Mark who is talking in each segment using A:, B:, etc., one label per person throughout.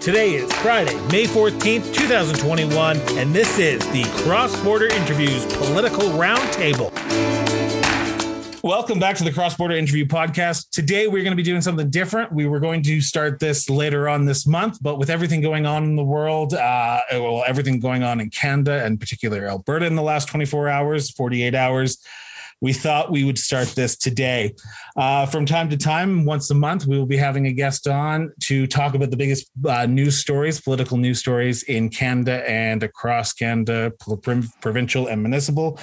A: Today is Friday, May 14th, 2021, and this is the Cross Border Interviews Political Roundtable. Welcome back to the Cross Border Interview Podcast. Today, we're going to be doing something different. We were going to start this later on this month, but with everything going on in the world, uh, well, everything going on in Canada and particularly Alberta in the last 24 hours, 48 hours, we thought we would start this today. Uh, from time to time, once a month, we will be having a guest on to talk about the biggest uh, news stories, political news stories in Canada and across Canada, provincial and municipal.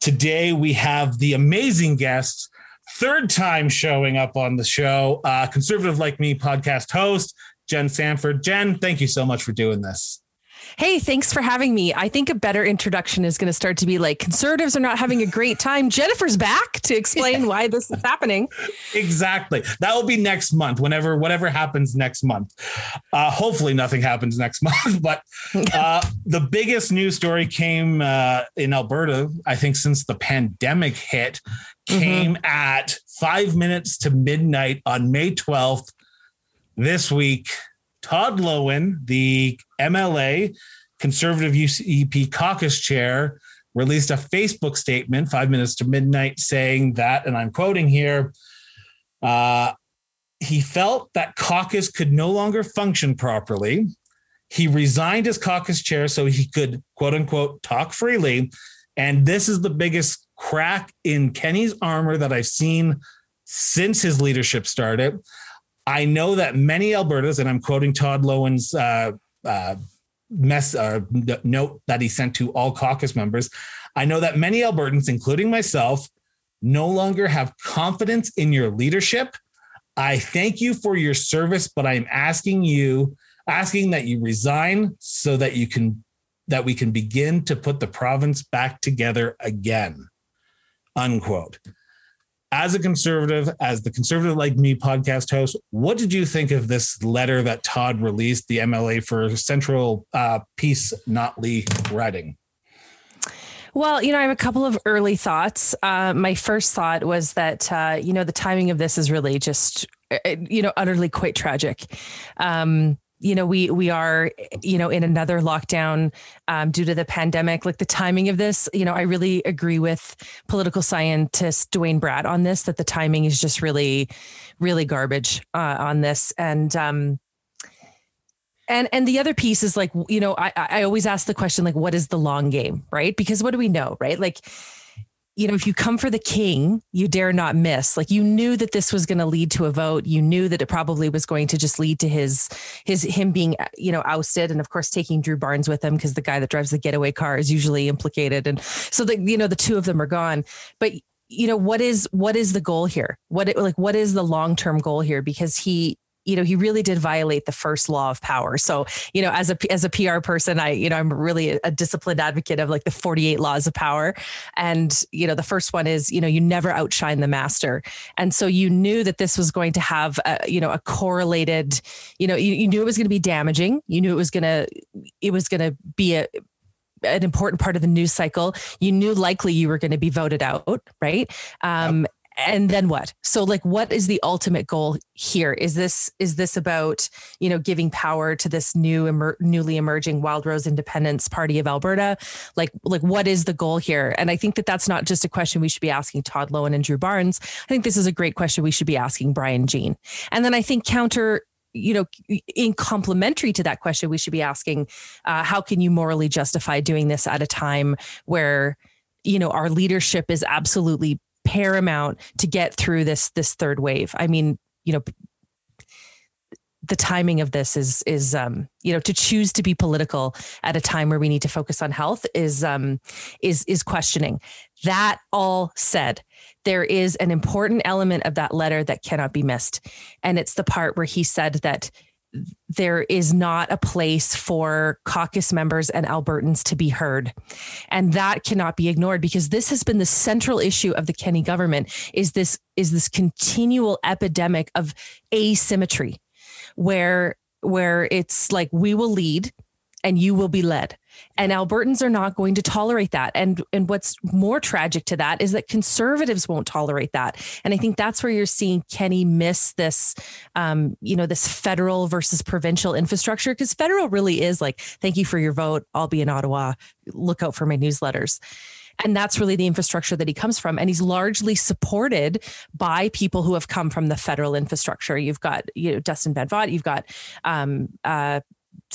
A: Today, we have the amazing guest, third time showing up on the show, uh, conservative like me podcast host, Jen Sanford. Jen, thank you so much for doing this.
B: Hey, thanks for having me. I think a better introduction is going to start to be like conservatives are not having a great time. Jennifer's back to explain why this is happening.
A: Exactly. That will be next month, whenever whatever happens next month. Uh, hopefully, nothing happens next month. But uh, the biggest news story came uh, in Alberta, I think, since the pandemic hit, mm-hmm. came mm-hmm. at five minutes to midnight on May 12th this week Todd Loewen, the MLA conservative UCP caucus chair, released a Facebook statement five minutes to midnight saying that, and I'm quoting here, uh, he felt that caucus could no longer function properly. He resigned as caucus chair so he could, quote unquote, talk freely. And this is the biggest crack in Kenney's armor that I've seen since his leadership started. I know that many Albertas, and I'm quoting Todd Loewen's uh, uh, mess uh, note that he sent to all caucus members. I know that many Albertans, including myself, no longer have confidence in your leadership. I thank you for your service, but I'm asking you, asking that you resign so that you can that we can begin to put the province back together again. Unquote as a conservative, as the conservative like me podcast host, what did you think of this letter that Todd released, the MLA for Central uh, Peace Notley Reading?
B: Well, you know, I have a couple of early thoughts. Uh, my first thought was that, uh, you know, the timing of this is really just, uh, you know, utterly quite tragic. Um, you know we we are you know in another lockdown um, due to the pandemic like the timing of this you know i really agree with political scientist Duane Bratt on this that the timing is just really really garbage uh, on this. And um and and the other piece is like you know i i always ask the question like what is the long game right? Because what do we know right? Like you know, if you come for the king, you dare not miss. Like you knew that this was going to lead to a vote. You knew that it probably was going to just lead to his his him being, you know, ousted, and of course taking Drew Barnes with him because the guy that drives the getaway car is usually implicated, and so the you know the two of them are gone. But you know what is what is the goal here? What it, like what is the long term goal here? Because he you know, he really did violate the first law of power. So, you know, as a as a PR person, I, you know, I'm really a, disciplined advocate of like the 48 laws of power. And, you know, the first one is, you know, you never outshine the master. And so you knew that this was going to have a, you know, a correlated, you know, you, you knew it was going to be damaging. You knew it was going to it was going to be a an important part of the news cycle. You knew likely you were going to be voted out, right? Um, yep and then what? So like what is the ultimate goal here? Is this is this about you know giving power to this new emer- newly emerging wild rose independence party of alberta? Like like what is the goal here? And i think that that's not just a question we should be asking todd loewen and drew barnes. I think this is a great question we should be asking brian jean. And then i think counter you know, in complementary to that question, we should be asking, uh, how can you morally justify doing this at a time where, you know, our leadership is absolutely paramount to get through this this third wave. I mean, you know, the timing of this is is um you know to choose to be political at a time where we need to focus on health is um is is questioning that all said there is an important element of that letter that cannot be missed and it's the part where he said that there is not a place for caucus members and Albertans to be heard. And that cannot be ignored because this has been the central issue of the Kenney government is this is this continual epidemic of asymmetry where where it's like we will lead and you will be led. And Albertans are not going to tolerate that. And and what's more tragic to that is that conservatives won't tolerate that. And I think that's where you're seeing Kenney miss this, um, you know, this federal versus provincial infrastructure because federal really is like, thank you for your vote. I'll be in Ottawa. Look out for my newsletters. And that's really the infrastructure that he comes from. And he's largely supported by people who have come from the federal infrastructure. You've got, you know, Dustin Van you've got um, uh,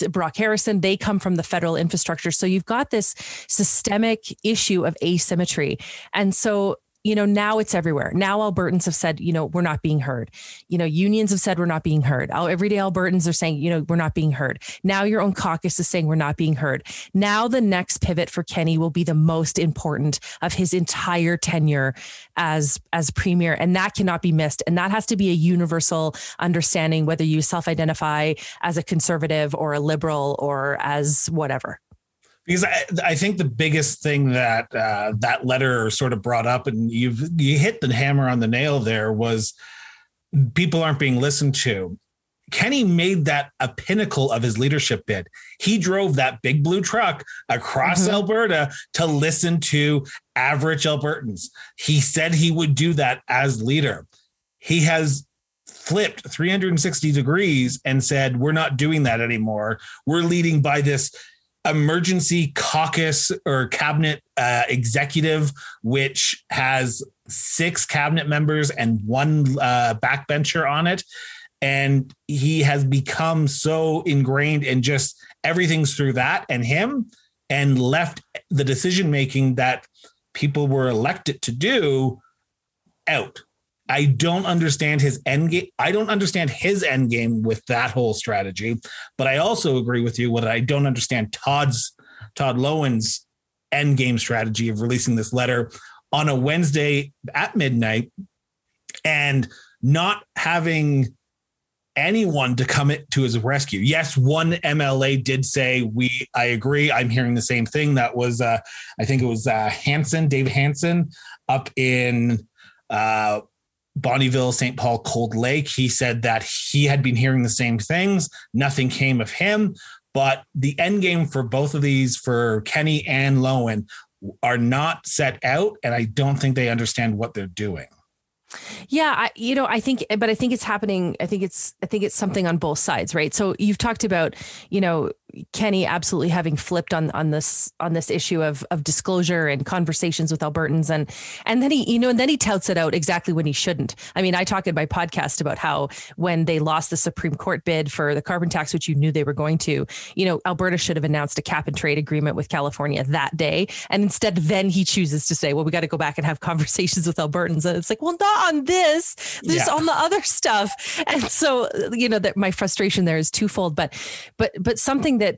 B: Brock Harrison, they come from the federal infrastructure. So you've got this systemic issue of asymmetry. And so you know, now it's everywhere. Now Albertans have said, you know, we're not being heard. You know, unions have said we're not being heard. Everyday Albertans are saying, you know, we're not being heard. Now your own caucus is saying we're not being heard. Now the next pivot for Kenney will be the most important of his entire tenure as as premier, and that cannot be missed. And that has to be a universal understanding, whether you self-identify as a conservative or a liberal or as whatever
A: because I, I, think the biggest thing that uh, that letter sort of brought up, and you've you hit the hammer on the nail there, was people aren't being listened to. Kenney made that a pinnacle of his leadership bid. He drove that big blue truck across mm-hmm. Alberta to listen to average Albertans. He said he would do that as leader. He has flipped 360 degrees and said, We're not doing that anymore. We're leading by this emergency caucus or cabinet uh, executive, which has six cabinet members and one uh, backbencher on it. And he has become so ingrained in just everything's through that and him and left the decision making that people were elected to do out. I don't understand his end game. I don't understand his end game with that whole strategy. But I also agree with you. What I don't understand Todd's Todd Loewen's end game strategy of releasing this letter on a Wednesday at midnight and not having anyone to come to his rescue. Yes, one MLA did say we. I agree. I'm hearing the same thing. That was, uh, I think it was uh, Hanson, David Hanson, up in uh, Bonnyville, St. Paul, Cold Lake. He said that he had been hearing the same things. Nothing came of him. But the end game for both of these, for Kenney and Loewen, are not set out. And I don't think they understand what they're doing.
B: Yeah, I, you know, I think, but I think it's happening. I think it's, I think it's something on both sides, right? So you've talked about, you know, Kenney absolutely having flipped on on this on this issue of of disclosure and conversations with Albertans. And and then he you know and then he touts it out exactly when he shouldn't. I mean, I talk in my podcast about how when they lost the Supreme Court bid for the carbon tax, which you knew they were going to, you know, Alberta should have announced a cap and trade agreement with California that day, and instead then he chooses to say, well, we got to go back and have conversations with Albertans, and it's like, well, not on this, this yeah. on the other stuff, and so you know that my frustration there is twofold, but but but something that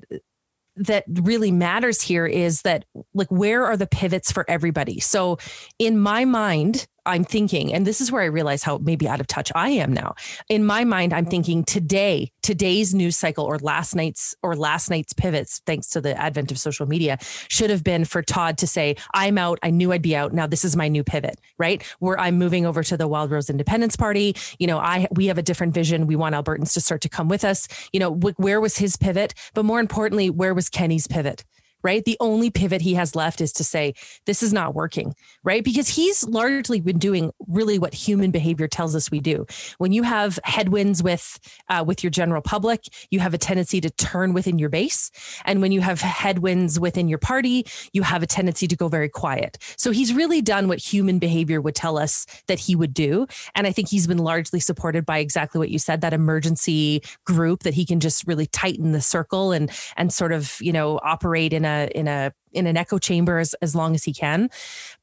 B: that really matters here is that like where are the pivots for everybody? So in my mind I'm thinking, and this is where I realize how maybe out of touch I am now. In my mind, I'm thinking today, today's news cycle or last night's or last night's pivots, thanks to the advent of social media, should have been for Todd to say, I'm out. I knew I'd be out. Now this is my new pivot, right? Where I'm moving over to the Wild Rose Independence Party. You know, I we have a different vision. We want Albertans to start to come with us. You know, where was his pivot? But more importantly, where was Kenney's pivot? Right? The only pivot he has left is to say, this is not working, right? Because he's largely been doing really what human behavior tells us we do. When you have headwinds with uh, with your general public, you have a tendency to turn within your base. And when you have headwinds within your party, you have a tendency to go very quiet. So he's really done what human behavior would tell us that he would do. And I think he's been largely supported by exactly what you said, that emergency group that he can just really tighten the circle and and sort of, you know, operate in a in a in an echo chamber as, as long as he can.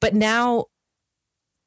B: But now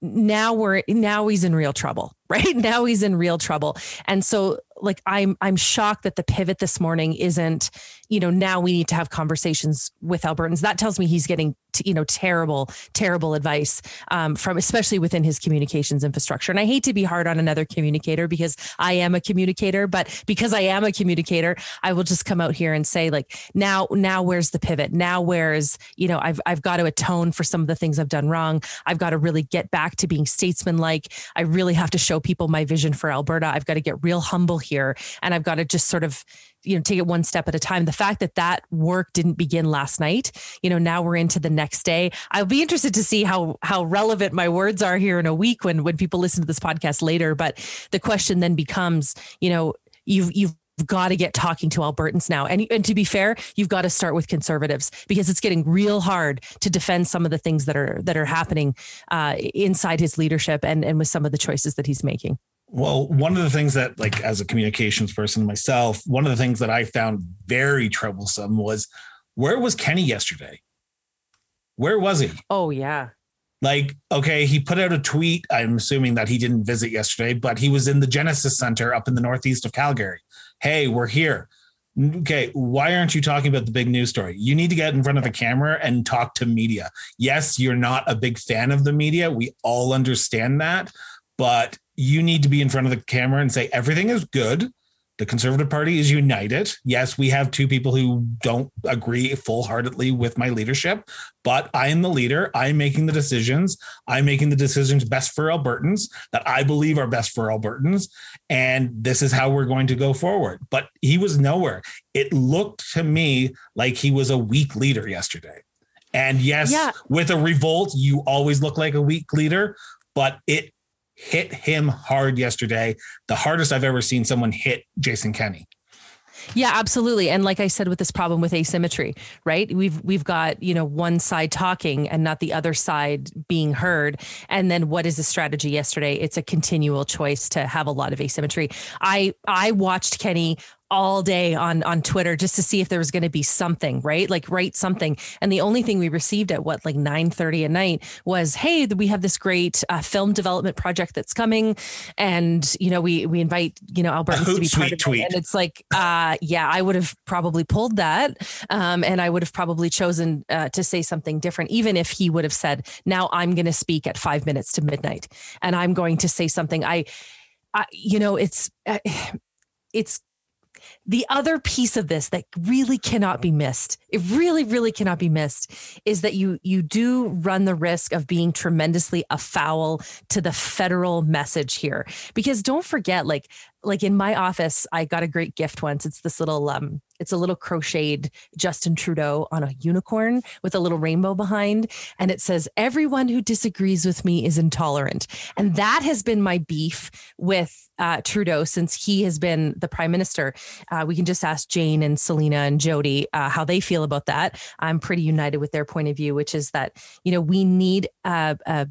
B: now we're now he's in real trouble right now he's in real trouble and so like i'm i'm shocked that the pivot this morning isn't you know now we need to have conversations with albertans. That tells me he's getting t- you know terrible terrible advice um, from especially within his communications infrastructure. And i hate to be hard on another communicator because i am a communicator but because i am a communicator i will just come out here and say like now now where's the pivot? Now where's you know i've i've got to atone for some of the things i've done wrong. I've got to really get back to being statesmanlike. I really have to show people my vision for Alberta. I've got to get real humble here and I've got to just sort of you know take it one step at a time the fact that that work didn't begin last night you know now we're into the next day i'll be interested to see how how relevant my words are here in a week when when people listen to this podcast later but the question then becomes you know you've you've got to get talking to Albertans now. And, and to be fair, you've got to start with conservatives because it's getting real hard to defend some of the things that are that are happening uh, inside his leadership and, and with some of the choices that he's making.
A: Well, one of the things that, like, as a communications person myself, one of the things that I found very troublesome was where was Kenney yesterday? Where was he?
B: Oh, yeah.
A: Like, okay, he put out a tweet. I'm assuming that he didn't visit yesterday, but he was in the Genesis Center up in the northeast of Calgary. Hey, we're here. Okay, why aren't you talking about the big news story? You need to get in front of a camera and talk to media. Yes, you're not a big fan of the media. We all understand that, but you need to be in front of the camera and say everything is good. The Conservative Party is united. Yes, we have two people who don't agree full heartedly with my leadership, but I am the leader. I'm making the decisions. I'm making the decisions best for Albertans that I believe are best for Albertans. And this is how we're going to go forward. But he was nowhere. It looked to me like he was a weak leader yesterday. And yes, yeah. with a revolt, you always look like a weak leader, but it hit him hard yesterday. The hardest I've ever seen someone hit Jason Kenney.
B: Yeah, absolutely. And like I said with this problem with asymmetry, right? We've we've got, you know, one side talking and not the other side being heard. And then what is the strategy yesterday? It's a continual choice to have a lot of asymmetry. I I watched Kenney all day on on Twitter just to see if there was going to be something, right? Like write something. And the only thing we received at what like 9:30 at night was, "Hey, we have this great uh, film development project that's coming and, you know, we we invite, you know, Albertans to be part of tweet. it." And it's like, uh yeah, I would have probably pulled that. Um and I would have probably chosen uh, to say something different even if he would have said, "Now I'm going to speak at 5 minutes to midnight and I'm going to say something I I, you know, it's uh, it's the other piece of this that really cannot be missed, it really, really cannot be missed, is that you you do run the risk of being tremendously a foul to the federal message here. Because don't forget, like like in my office, I got a great gift once. It's this little um it's a little crocheted Justin Trudeau on a unicorn with a little rainbow behind and it says everyone who disagrees with me is intolerant. And that has been my beef with uh, Trudeau since he has been the prime minister. Uh, we can just ask Jane and Selena and Jody uh, how they feel about that. I'm pretty united with their point of view, which is that you know we need a, a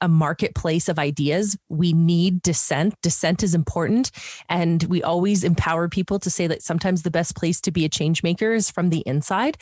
B: a marketplace of ideas. We need dissent. Dissent is important. And we always empower people to say that sometimes the best place to be a change maker is from the inside.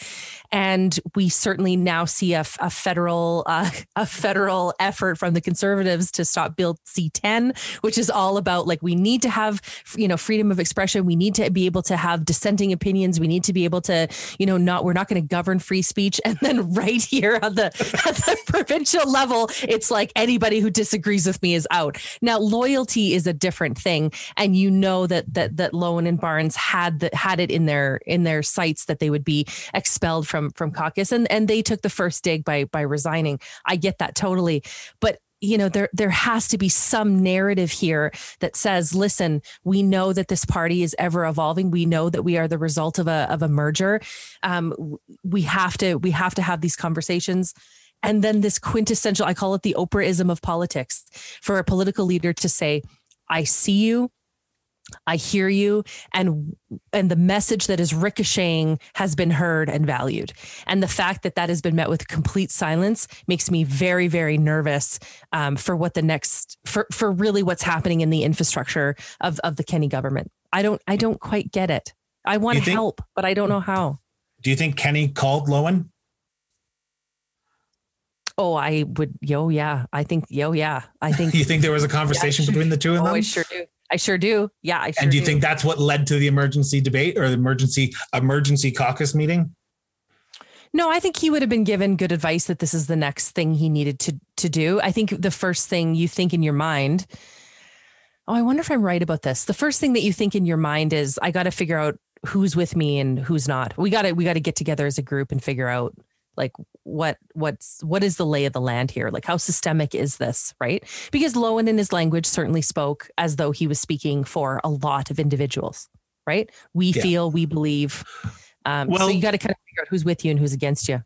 B: And we certainly now see a, a federal uh, a federal effort from the conservatives to stop Bill C10, which is all about like we need to have you know freedom of expression. We need to be able to have dissenting opinions. We need to be able to you know not we're not going to govern free speech. And then right here on the at the provincial level, it's like anybody who disagrees with me is out. Now, loyalty is a different thing, and you know that that that Loewen and Barnes had that had it in their in their sights that they would be expelled from from caucus, and and they took the first dig by by resigning. I get that totally, but you know there there has to be some narrative here that says listen we know that this party is ever evolving we know that we are the result of a of a merger um, we have to we have to have these conversations and then this quintessential, I call it the Oprahism of politics, for a political leader to say, I see you, I hear you and and the message that is ricocheting has been heard and valued. And the fact that that has been met with complete silence makes me very very nervous um, for what the next for for really what's happening in the infrastructure of of the Kenney government. I don't I don't quite get it. I want to help, but I don't know how.
A: Do you think Kenney called Loewen?
B: Oh, I would. Yo, yeah. I think. Yo, yeah. I think.
A: Do you think there was a conversation yeah, between the two of oh, them?
B: I sure do. I sure do. Yeah, I sure
A: And do you
B: do.
A: think that's what led to the emergency debate or the emergency emergency caucus meeting?
B: No, I think he would have been given good advice that this is the next thing he needed to to do. I think the first thing you think in your mind, oh, I wonder if I'm right about this. The first thing that you think in your mind is I got to figure out who's with me and who's not. We got to we got to get together as a group and figure out like what what's what is the lay of the land here like how systemic is this right because loewen in his language certainly spoke as though he was speaking for a lot of individuals right? We yeah. feel, we believe. Um, well, so you got to kind of figure out who's with you and who's against you.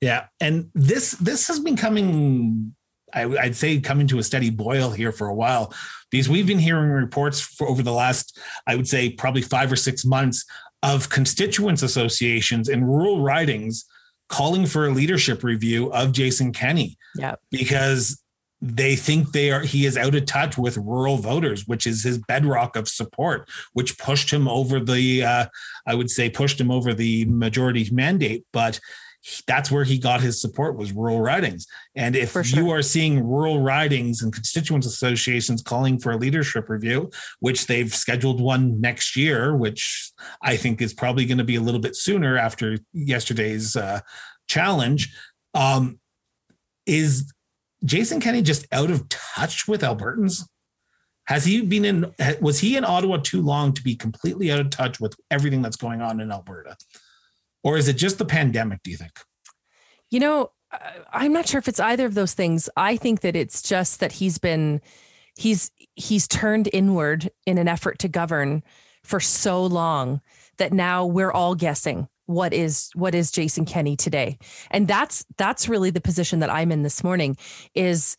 A: Yeah, and this this has been coming. I, would say coming to a steady boil here for a while because we've been hearing reports for over the last, I would say, probably five or six months of constituents associations in rural ridings calling for a leadership review of Jason Kenney.
B: Yeah.
A: Because they think they are he is out of touch with rural voters which is his bedrock of support which pushed him over the uh, i would say pushed him over the majority mandate but that's where he got his support was rural ridings and if sure. you are seeing rural ridings and constituents associations calling for a leadership review which they've scheduled one next year which i think is probably going to be a little bit sooner after yesterday's uh, challenge um, is Jason Kenney just out of touch with Albertans? Has he been in, was he in Ottawa too long to be completely out of touch with everything that's going on in Alberta? Or is it just the pandemic, do you think?
B: You know, uh, I'm not sure if it's either of those things. I think that it's just that he's been, he's, he's turned inward in an effort to govern for so long that now we're all guessing what is what is Jason Kenney today. And that's that's really the position that I'm in this morning is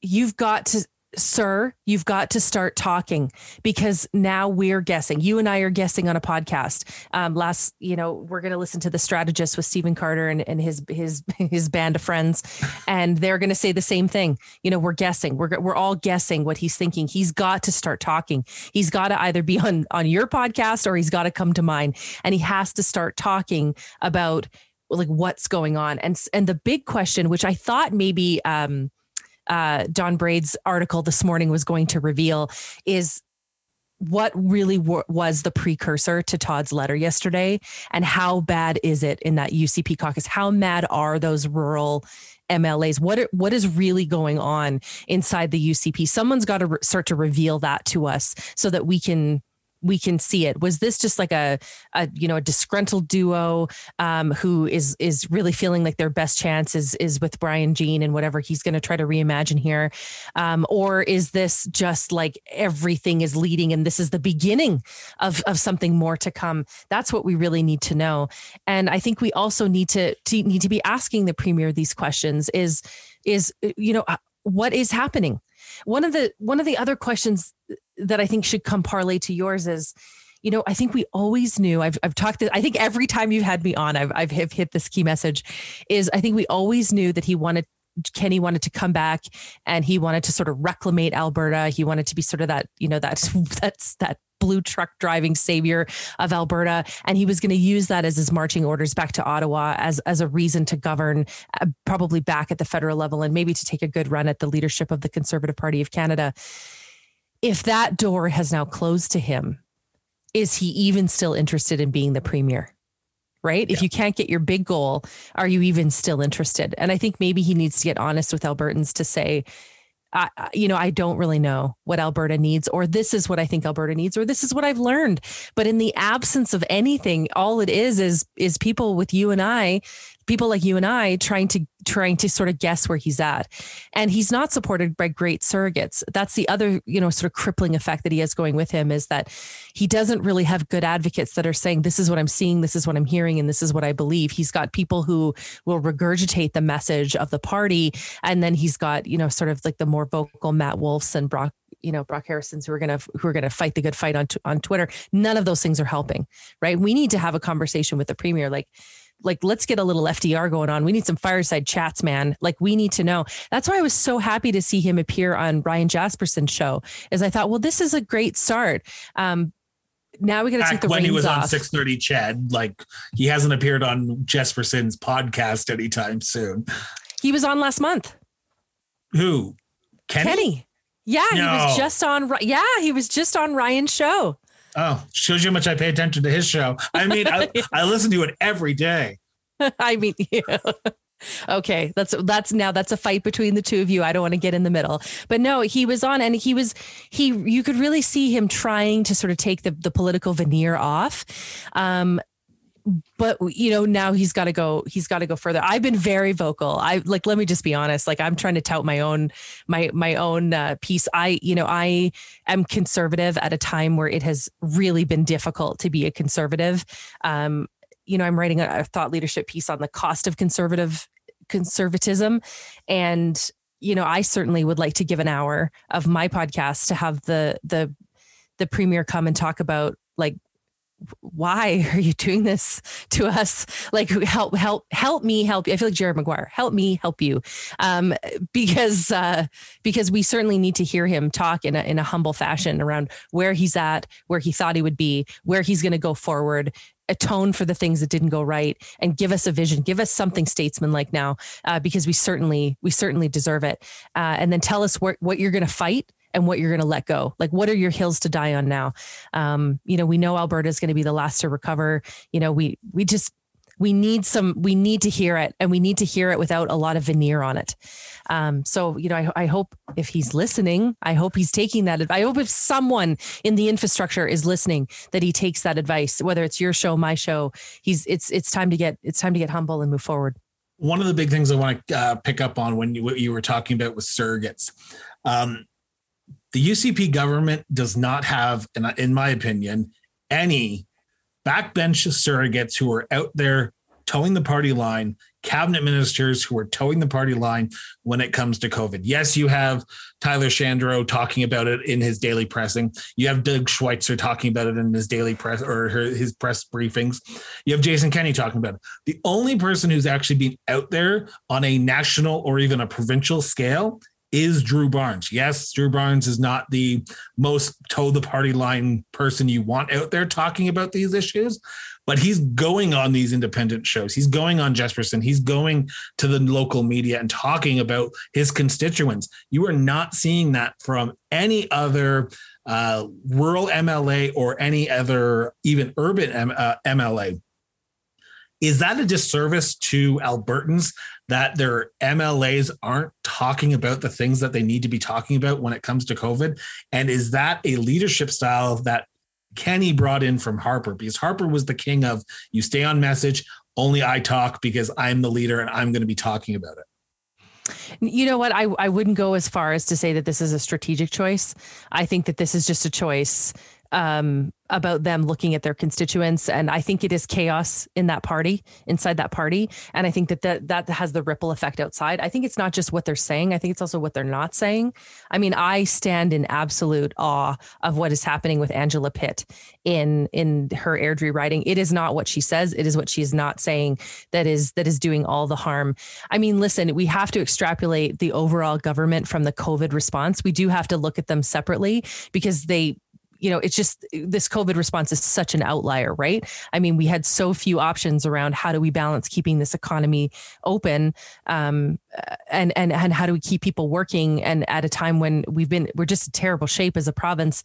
B: you've got to sir, you've got to start talking because now we're guessing. You and I are guessing on a podcast. Um, last, you know, we're going to listen to the strategist with Stephen Carter and, and his his his band of friends, and they're going to say the same thing. You know, we're guessing. We're we're all guessing what he's thinking. He's got to start talking. He's got to either be on on your podcast or he's got to come to mine, and he has to start talking about like what's going on. And and the big question, which I thought maybe. Um, uh, Don Braid's article this morning was going to reveal is what really w- was the precursor to Todd's letter yesterday and how bad is it in that UCP caucus? How mad are those rural MLAs? What are, what is really going on inside the UCP? Someone's got to re- start to reveal that to us so that we can we can see it. Was this just like a, a you know a disgruntled duo um, who is is really feeling like their best chance is is with Brian Jean and whatever he's going to try to reimagine here, um, or is this just like everything is leading and this is the beginning of of something more to come? That's what we really need to know, and I think we also need to, to need to be asking the premier these questions. Is is you know what is happening? One of the one of the other questions that I think should come parlay to yours is, you know, I think we always knew. I've I've talked. This, I think every time you've had me on, I've I've hit this key message. Is I think we always knew that he wanted Kenney wanted to come back and he wanted to sort of reclamate Alberta. He wanted to be sort of that, you know, that that's that blue truck driving savior of Alberta. And he was going to use that as his marching orders back to Ottawa as, as a reason to govern, uh, probably back at the federal level and maybe to take a good run at the leadership of the Conservative Party of Canada if that door has now closed to him, is he even still interested in being the premier? Right? Yeah. If you can't get your big goal, are you even still interested? And I think maybe he needs to get honest with Albertans to say, I, you know, I don't really know what Alberta needs, or this is what I think Alberta needs, or this is what I've learned. But in the absence of anything, all it is is is people with you and I people like you and I trying to trying to sort of guess where he's at. And he's not supported by great surrogates. That's the other, you know, sort of crippling effect that he has going with him is that he doesn't really have good advocates that are saying, this is what I'm seeing, this is what I'm hearing, and this is what I believe. He's got people who will regurgitate the message of the party. And then he's got, you know, sort of like the more vocal Matt Wolfs and Brock you know Brock Harrison's who are gonna who are gonna fight the good fight on on Twitter. None of those things are helping, right? We need to have a conversation with the premier, like like let's get a little FDR going on. We need some fireside chats, man. Like we need to know. That's why I was so happy to see him appear on Ryan Jespersen's show. Is I thought, well, this is a great start. Um, now we got to take the
A: when he was
B: off.
A: on 630 CHED, like he hasn't appeared on Jespersen's podcast anytime soon.
B: He was on last month.
A: Who? Kenny.
B: Kenney. Yeah, no. he was just on. Yeah, he was just on Ryan's show.
A: Oh, shows you how much I pay attention to his show. I mean, I, I listen to it every day.
B: I mean, yeah. okay, that's that's now that's a fight between the two of you. I don't want to get in the middle, but no, he was on, and he was he. You could really see him trying to sort of take the the political veneer off. Um, but you know now he's got to go he's got to go further. I've been very vocal. I like let me just be honest. Like i'm trying to tout my own my my own uh, piece. I you know i am conservative at a time where it has really been difficult to be a conservative. Um you know i'm writing a, a thought leadership piece on the cost of conservative conservatism. And you know i certainly would like to give an hour of my podcast to have the the the premier come and talk about like why are you doing this to us? Like help, help, help me help you. I feel like Jared Maguire, help me help you. Um, because, uh, because we certainly need to hear him talk in a, in a humble fashion around where he's at, where he thought he would be, where he's going to go forward, atone for the things that didn't go right and give us a vision give us something statesman like now uh, because we certainly we certainly deserve it uh, and then tell us what you're going to fight and what you're going to let go. Like, what are your hills to die on now? Um, you know, we know Alberta is going to be the last to recover. You know, we we just we need some we need to hear it and we need to hear it without a lot of veneer on it um, so you know I, I hope if he's listening i hope he's taking that i hope if someone in the infrastructure is listening that he takes that advice whether it's your show my show he's it's it's time to get it's time to get humble and move forward
A: one of the big things i want to uh, pick up on when you, what you were talking about was surrogates um, the UCP government does not have, in my opinion, any backbench surrogates who are out there towing the party line, cabinet ministers who are towing the party line when it comes to COVID. Yes, you have Tyler Shandro talking about it in his daily pressing. You have Doug Schweitzer talking about it in his daily press or his press briefings. You have Jason Kenney talking about it. The only person who's actually been out there on a national or even a provincial scale is Drew Barnes. Yes, Drew Barnes is not the most toe the party line person you want out there talking about these issues, but he's going on these independent shows. He's going on Jespersen. He's going to the local media and talking about his constituents. You are not seeing that from any other uh, rural MLA or any other even urban M- uh, MLA. Is that a disservice to Albertans that their MLAs aren't talking about the things that they need to be talking about when it comes to COVID? And is that a leadership style that Kenney brought in from Harper? Because Harper was the king of you stay on message, only I talk because I'm the leader and I'm going to be talking about it.
B: You know what? I, I wouldn't go as far as to say that this is a strategic choice. I think that this is just a choice um, about them looking at their constituents. And i think it is chaos in that party inside that party. And i think that that, that has the ripple effect outside. I think it's not just what they're saying. I think it's also what they're not saying. I mean i stand in absolute awe of what is happening with angela pitt in in her airdrie writing. It is not what she says. It is what she's not saying that is that is doing all the harm. I mean listen we have to extrapolate the overall government from the covid response. We do have to look at them separately because they you know, it's just this COVID response is such an outlier, right? I mean, we had so few options around how do we balance keeping this economy open, um, and and and how do we keep people working, and at a time when we've been we're just in terrible shape as a province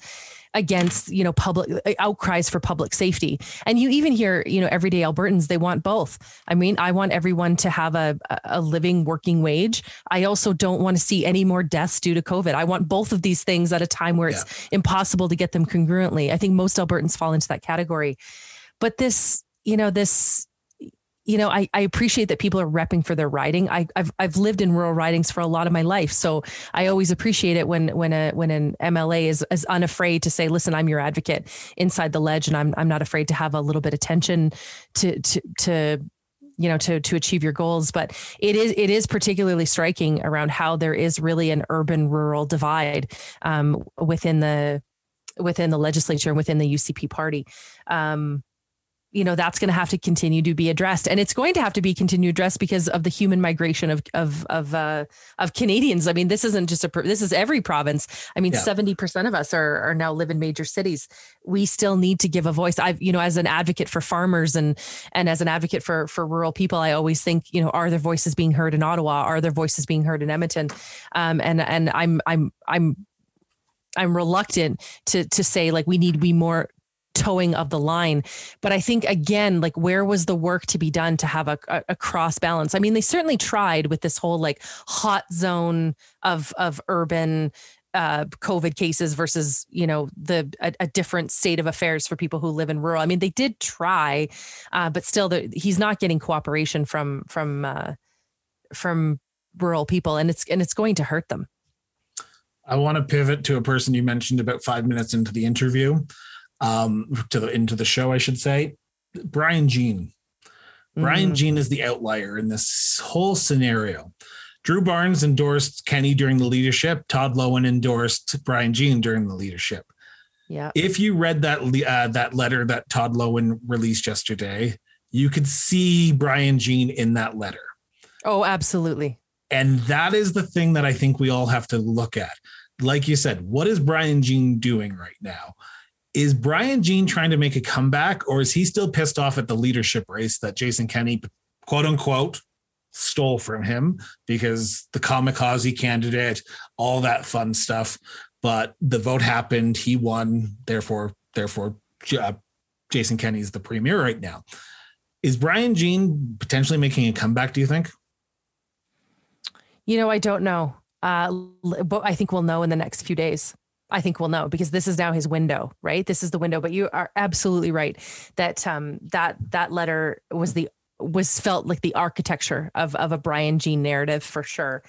B: against you know public uh, outcries for public safety. And you even hear you know everyday albertans they want both. I mean i want everyone to have a, a living working wage. I also don't want to see any more deaths due to covid. I want both of these things at a time where it's yeah. impossible to get them congruently. I think most albertans fall into that category. But this you know this you know, I, I appreciate that people are repping for their riding. I, have I've lived in rural ridings for a lot of my life, so I always appreciate it when when a when an MLA is, is unafraid to say, "Listen, I'm your advocate inside the ledge, and I'm I'm not afraid to have a little bit of tension to to to you know to to achieve your goals." But it is it is particularly striking around how there is really an urban rural divide um, within the within the legislature and within the UCP party. Um, you know that's going to have to continue to be addressed. And it's going to have to be continued addressed because of the human migration of of of uh, of Canadians. I mean this isn't just a this is every province. I mean yeah. 70% of us are are now live in major cities. We still need to give a voice. I've you know as an advocate for farmers and and as an advocate for for rural people I always think you know are their voices being heard in Ottawa? Are their voices being heard in Edmonton? Um, and and I'm I'm I'm I'm reluctant to to say like we need to be more towing of the line. But I think again, like where was the work to be done to have a, a, a, cross balance? I mean, they certainly tried with this whole like hot zone of of urban uh, COVID cases versus you know the a, a, different state of affairs for people who live in rural. I mean, they did try, uh, but still, the, he's not getting cooperation from from uh, from rural people, and it's and it's going to hurt them.
A: I want to pivot to a person you mentioned about five minutes into the interview, um, to the into the show, I should say, Brian Jean. Brian mm-hmm. Jean is the outlier in this whole scenario. Drew Barnes endorsed Kenney during the leadership. Todd Loewen endorsed Brian Jean during the leadership.
B: Yeah.
A: If you read that uh, that letter that Todd Loewen released yesterday, you could see Brian Jean in that letter.
B: Oh, absolutely.
A: And that is the thing that I think we all have to look at. Like you said, what is Brian Jean doing right now? Is Brian Jean trying to make a comeback, or is he still pissed off at the leadership race that Jason Kenney, quote unquote, stole from him because the kamikaze candidate, all that fun stuff. But the vote happened. He won. Therefore, therefore, uh, Jason Kenney is the premier right now. Is Brian Jean potentially making a comeback? Do you think?
B: You know, I don't know. Uh, but I think we'll know in the next few days. I think we'll know because this is now his window, right? This is the window. But you are absolutely right that um, that that letter was the was felt like the architecture of of a Brian Jean narrative for sure.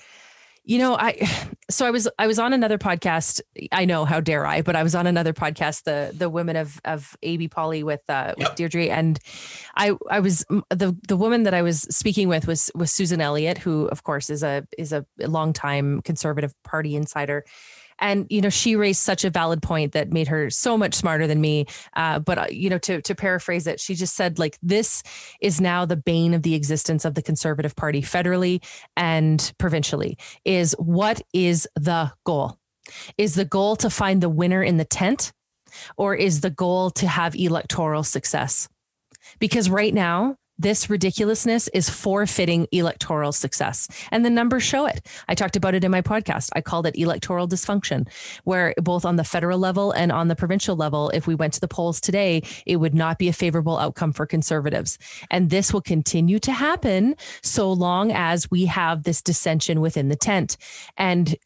B: You know, I so I was I was on another podcast. I know how dare I, but I was on another podcast, the the women of of AB Polly with uh with Deirdre, and I I was the the woman that I was speaking with was was Susan Elliott, who of course is a is a longtime conservative party insider, and you know she raised such a valid point that made her so much smarter than me. Uh, but uh, you know to to paraphrase it she just said like this is now the bane of the existence of the conservative party federally and provincially is what is the goal? Is the goal to find the winner in the tent or is the goal to have electoral success? Because right now this ridiculousness is forfeiting electoral success. And the numbers show it. I talked about it in my podcast. I called it electoral dysfunction, where both on the federal level and on the provincial level, if we went to the polls today, it would not be a favorable outcome for conservatives. And this will continue to happen so long as we have this dissension within the tent. And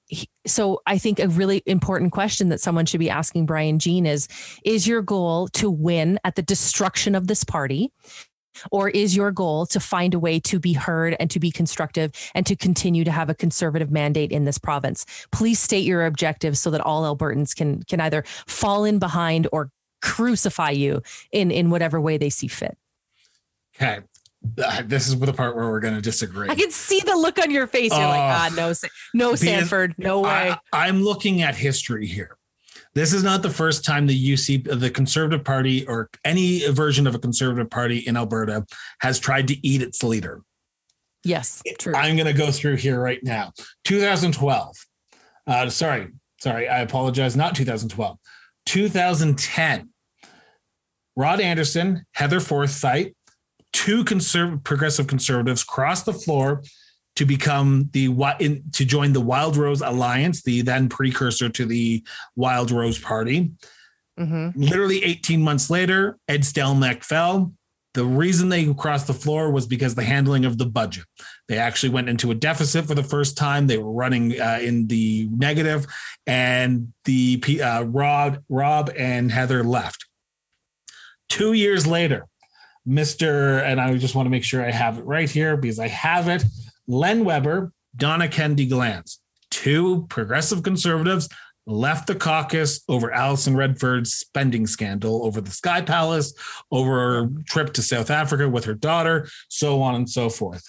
B: so I think a really important question that someone should be asking Brian Jean is Is your goal to win at the destruction of this party? Or is your goal to find a way to be heard and to be constructive and to continue to have a conservative mandate in this province? Please state your objectives so that all Albertans can can either fall in behind or crucify you in in whatever way they see fit.
A: Okay. Uh, this is the part where we're going to disagree.
B: I can see the look on your face. You're uh, like, ah, no, no, Sanford, no way.
A: I, I'm looking at history here. This is not the first time the UC, the Conservative Party, or any version of a Conservative Party in Alberta has tried to eat its leader.
B: Yes, true.
A: I'm going to go through here right now. 2012. Uh, sorry, sorry, I apologize. Not 2012. 2010. Rob Anderson, Heather Forsyth, two conserv- progressive conservatives crossed the floor to become the in, to join the Wild Rose Alliance, the then precursor to the Wild Rose Party. Mm-hmm. Literally 18 months later, Ed Stelmach fell. The reason they crossed the floor was because the handling of the budget. They actually went into a deficit for the first time. They were running uh, in the negative, and the uh, Rob, Rob and Heather left. Two years later, Mr. and I just want to make sure I have it right here because I have it. Len Webber, Donna Kennedy Glans, two progressive conservatives left the caucus over Alison Redford's spending scandal over the Sky Palace, over her trip to South Africa with her daughter, so on and so forth.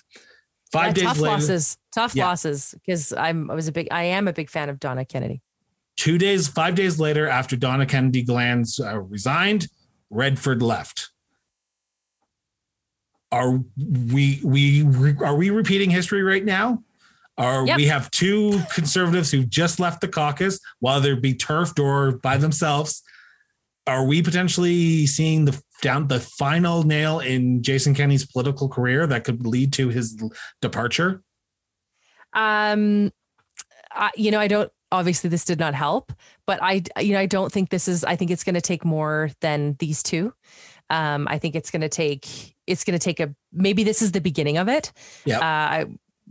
B: Five yeah, days tough later, losses, tough yeah. losses, because I'm I was a big I am a big fan of Donna Kennedy.
A: Two days, five days later, after Donna Kennedy Glans uh, resigned, Redford left are we we are we repeating history right now? Are yep. we have two conservatives who just left the caucus, whether it be turfed or by themselves? Are we potentially seeing the down the final nail in Jason Kenney's political career that could lead to his departure?
B: Um, I, you know, I don't. Obviously, this did not help, but I, you know, I don't think this is. I think it's going to take more than these two. Um, I think it's going to take it's going to take a maybe this is the beginning of it.
A: Yeah. Uh,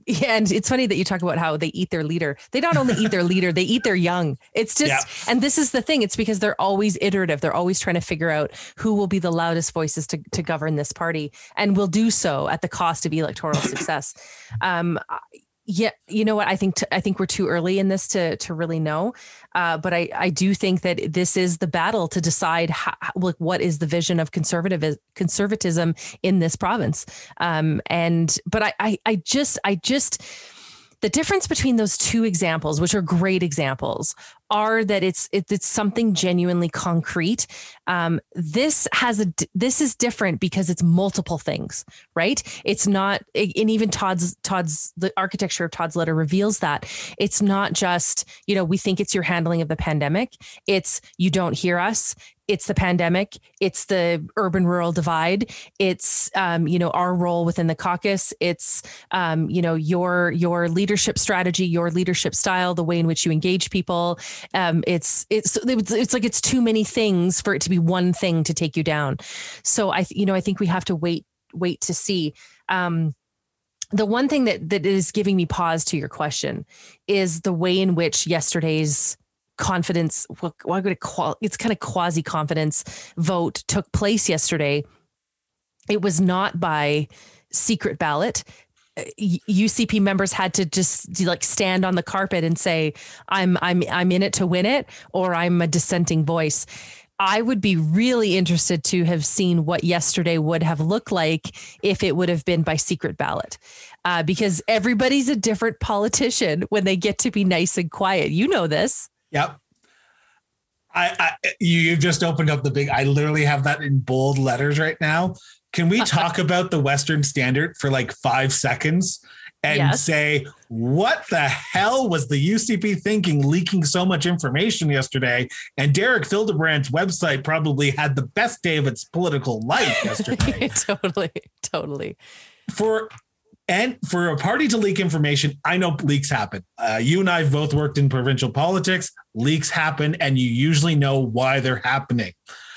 B: Yeah, and it's funny that you talk about how they eat their leader. They not only eat their leader, they eat their young. It's just, yeah. and this is the thing. It's because they're always iterative. They're always trying to figure out who will be the loudest voices to, to govern this party, and will do so at the cost of electoral success. Um, yeah, you know what? I think t- I think we're too early in this to to really know, uh, but I I do think that this is the battle to decide how, like what is the vision of conservative conservatism in this province. Um, and but I I, I just I just the difference between those two examples, which are great examples, are that it's it, it's something genuinely concrete. Um, this has a this is different because it's multiple things, right? It's not, and even Todd's Todd's the architecture of Todd's letter reveals that it's not just you know we think it's your handling of the pandemic. It's you don't hear us it's the pandemic it's the urban rural divide it's um, you know our role within the caucus it's um, you know your your leadership strategy your leadership style the way in which you engage people. Um, it's it's it's like it's too many things for it to be one thing to take you down. So i you know i think we have to wait wait to see. Um, the one thing that that is giving me pause to your question is the way in which yesterday's confidence, what, what would it it's kind of quasi confidence vote took place yesterday. It was not by secret ballot. UCP members had to just like stand on the carpet and say, "I'm I'm I'm in it to win it," or "I'm a dissenting voice." I would be really interested to have seen what yesterday would have looked like if it would have been by secret ballot, uh, because everybody's a different politician when they get to be nice and quiet. You know this.
A: Yep. I, I you just opened up the big. I literally have that in bold letters right now. Can we talk about the Western Standard for like five seconds and yes. say what the hell was the UCP thinking, leaking so much information yesterday? And Derek Fildebrandt's website probably had the best day of its political life yesterday.
B: totally, totally.
A: For and for a party to leak information, I know leaks happen. Uh, you and I have both worked in provincial politics. Leaks happen, and you usually know why they're happening.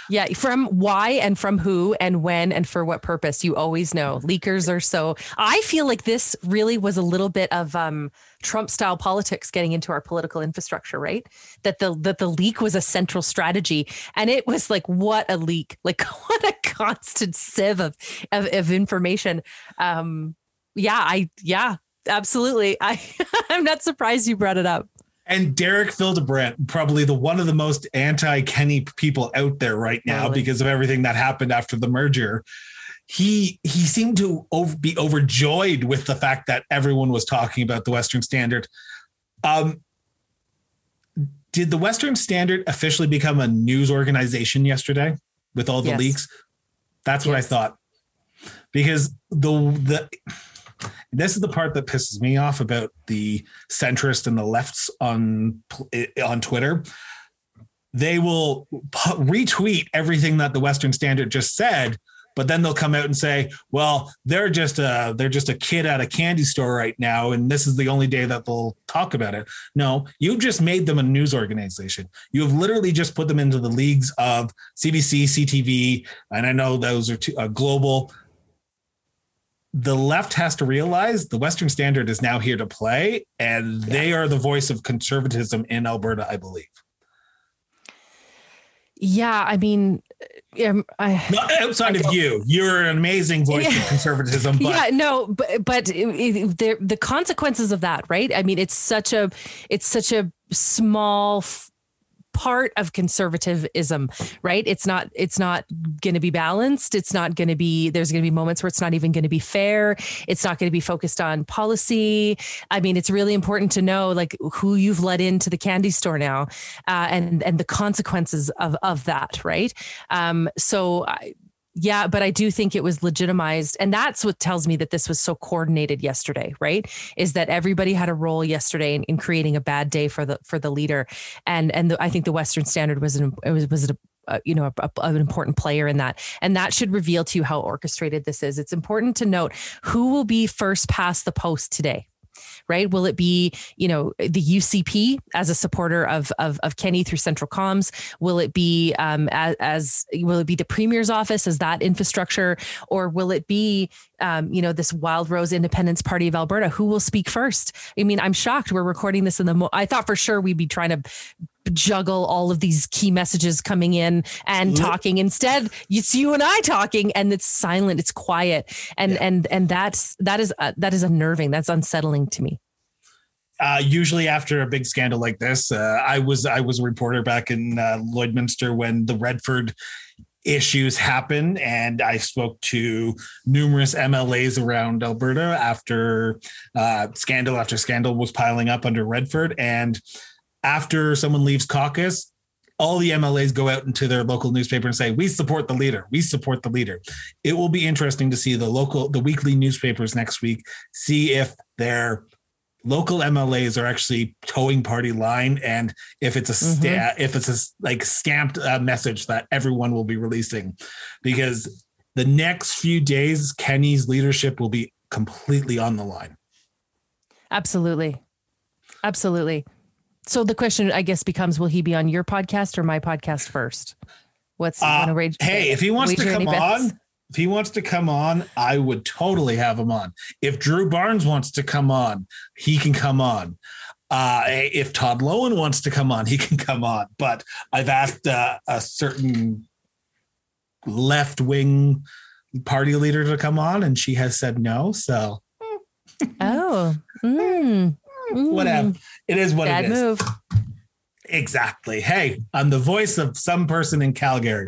B: Yeah, from why and from who and when and for what purpose. You always know. Leakers are so. I feel like this really was a little bit of um, Trump style politics getting into our political infrastructure, right? That the that the leak was a central strategy, and it was like what a leak, like what a constant sieve of of, of information. Um, yeah, I yeah, absolutely. I I'm not surprised you brought it up.
A: And Derek Fildebrandt, probably the one of the most anti-Kenney people out there right now totally. because of everything that happened after the merger. He he seemed to over, be overjoyed with the fact that everyone was talking about the Western Standard. Um, did the Western Standard officially become a news organization yesterday with all the yes. leaks? That's what yes. I thought. Because the the this is the part that pisses me off about the centrist and the lefts on on Twitter. They will retweet everything that the Western Standard just said, but then they'll come out and say, "Well, they're just a they're just a kid at a candy store right now, and this is the only day that they'll talk about it." No, you just made them a news organization. You have literally just put them into the leagues of CBC, CTV, and I know those are two, uh, global the left has to realize the Western Standard is now here to play, and they are the voice of conservatism in Alberta, I believe.
B: Yeah, I mean, um, I,
A: Not outside I of you, you're an amazing voice yeah. of conservatism.
B: But. Yeah, no, but but it, it, the the consequences of that, right? I mean, it's such a it's such a small part of conservatism right? It's not it's not going to be balanced. It's not going to be there's going to be moments where it's not even going to be fair. It's not going to be focused on policy. I mean it's really important to know like who you've let into the candy store now uh, and and the consequences of of that right? Um so I, yeah, but I do think it was legitimized. And that's what tells me that this was so coordinated yesterday, right? Is that everybody had a role yesterday in, in creating a bad day for the for the leader. And and the, I think the Western Standard was an it was was a uh, you know, a, a, an important player in that. And that should reveal to you how orchestrated this is. It's important to note who will be first past the post today. Right? Will it be, you know, the UCP as a supporter of of, of Kenney through Central Comms? Will it be um, as, as will it be the Premier's office as that infrastructure, or will it be um, you know, this Wildrose Independence Party of Alberta. Who will speak first? I mean, I'm shocked. We're recording this in the. Mo- I thought for sure we'd be trying to juggle all of these key messages coming in and talking instead it's you and i talking and it's silent it's quiet and yeah. and and that's that is uh, that is unnerving that's unsettling to me
A: uh, usually after a big scandal like this, uh, I was I was a reporter back in uh, Lloydminster when the Redford issues happen. and I spoke to numerous MLAs around Alberta after uh, scandal after scandal was piling up under Redford, and after someone leaves caucus, all the MLAs go out into their local newspaper and say, "We support the leader. We support the leader." It will be interesting to see the local, the weekly newspapers next week, see if their local MLAs are actually toeing party line, and if it's a sta- mm-hmm. if it's a like stamped uh, message that everyone will be releasing, because the next few days, Kenney's leadership will be completely on the line.
B: Absolutely, absolutely. So the question, I guess, becomes: Will he be on your podcast or my podcast first? What's
A: uh, rage, hey, if he wants to come on, if he wants to come on, I would totally have him on. If Drew Barnes wants to come on, he can come on. Uh, if Todd Loewen wants to come on, he can come on. But I've asked uh, a certain left wing party leader to come on, and she has said no. So,
B: oh, mm.
A: whatever. It is what
B: Bad
A: it is.
B: move.
A: Exactly. Hey, I'm the voice of some person in Calgary.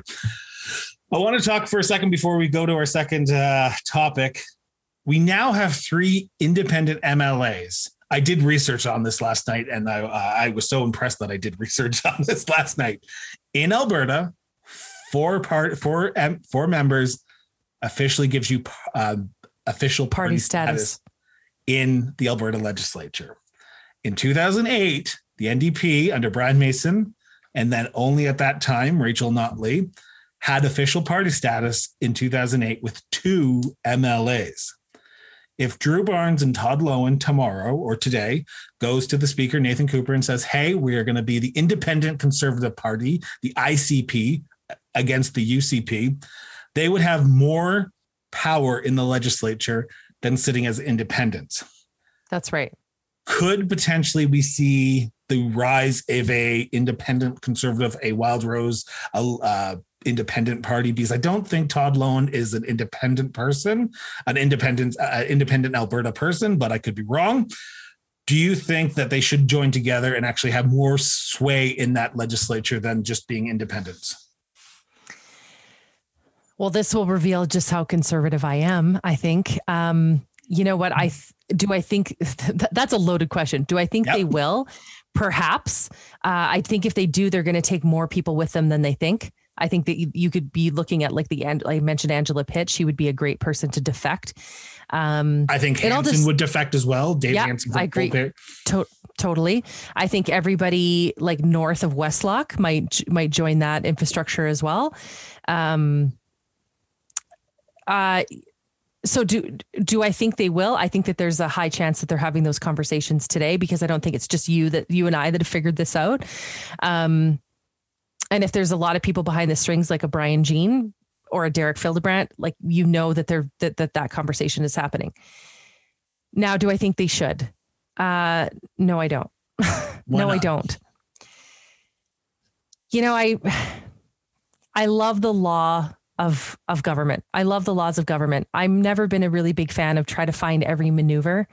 A: I want to talk for a second before we go to our second uh, topic. We now have three independent MLAs. I did research on this last night, and I, uh, I was so impressed that I did research on this last night. In Alberta, four part four four members officially gives you uh, official party, party status. status in the Alberta legislature. In 2008, the NDP under Brian Mason, and then only at that time, Rachel Notley, had official party status in 2008 with two MLAs. If Drew Barnes and Todd Loewen tomorrow or today goes to the speaker, Nathan Cooper, and says, Hey, we are going to be the Independent Conservative Party, the ICP, against the UCP, they would have more power in the legislature than sitting as independents.
B: That's right
A: could potentially we see the rise of a independent conservative, a Wild Rose, a uh, independent party? Because I don't think Todd Loewen is an independent person, an independent uh, independent Alberta person, but I could be wrong. Do you think that they should join together and actually have more sway in that legislature than just being independents?
B: Well, this will reveal just how conservative I am. I think. Um, you know what? I th- do I think that's a loaded question. Do I think yep. they will? Perhaps. Uh, I think if they do, they're going to take more people with them than they think. I think that you, you could be looking at like the end. I mentioned Angela Pitt. She would be a great person to defect.
A: Um, I think Hanson just, would defect as well. Dave yeah, Hanson.
B: I agree. To- totally. I think everybody like north of Westlock might might join that infrastructure as well. Um, uh, so do do I think they will? I think that there's a high chance that they're having those conversations today because I don't think it's just you that you and I that have figured this out. Um, and if there's a lot of people behind the strings like a Brian Jean or a Derek Fildebrandt, like you know that they're that that, that conversation is happening. Now, do I think they should? Uh, no, I don't. no, I don't. You know, I I love the law of of government. I love the laws of government. I've never been a really big fan of try to find every maneuver.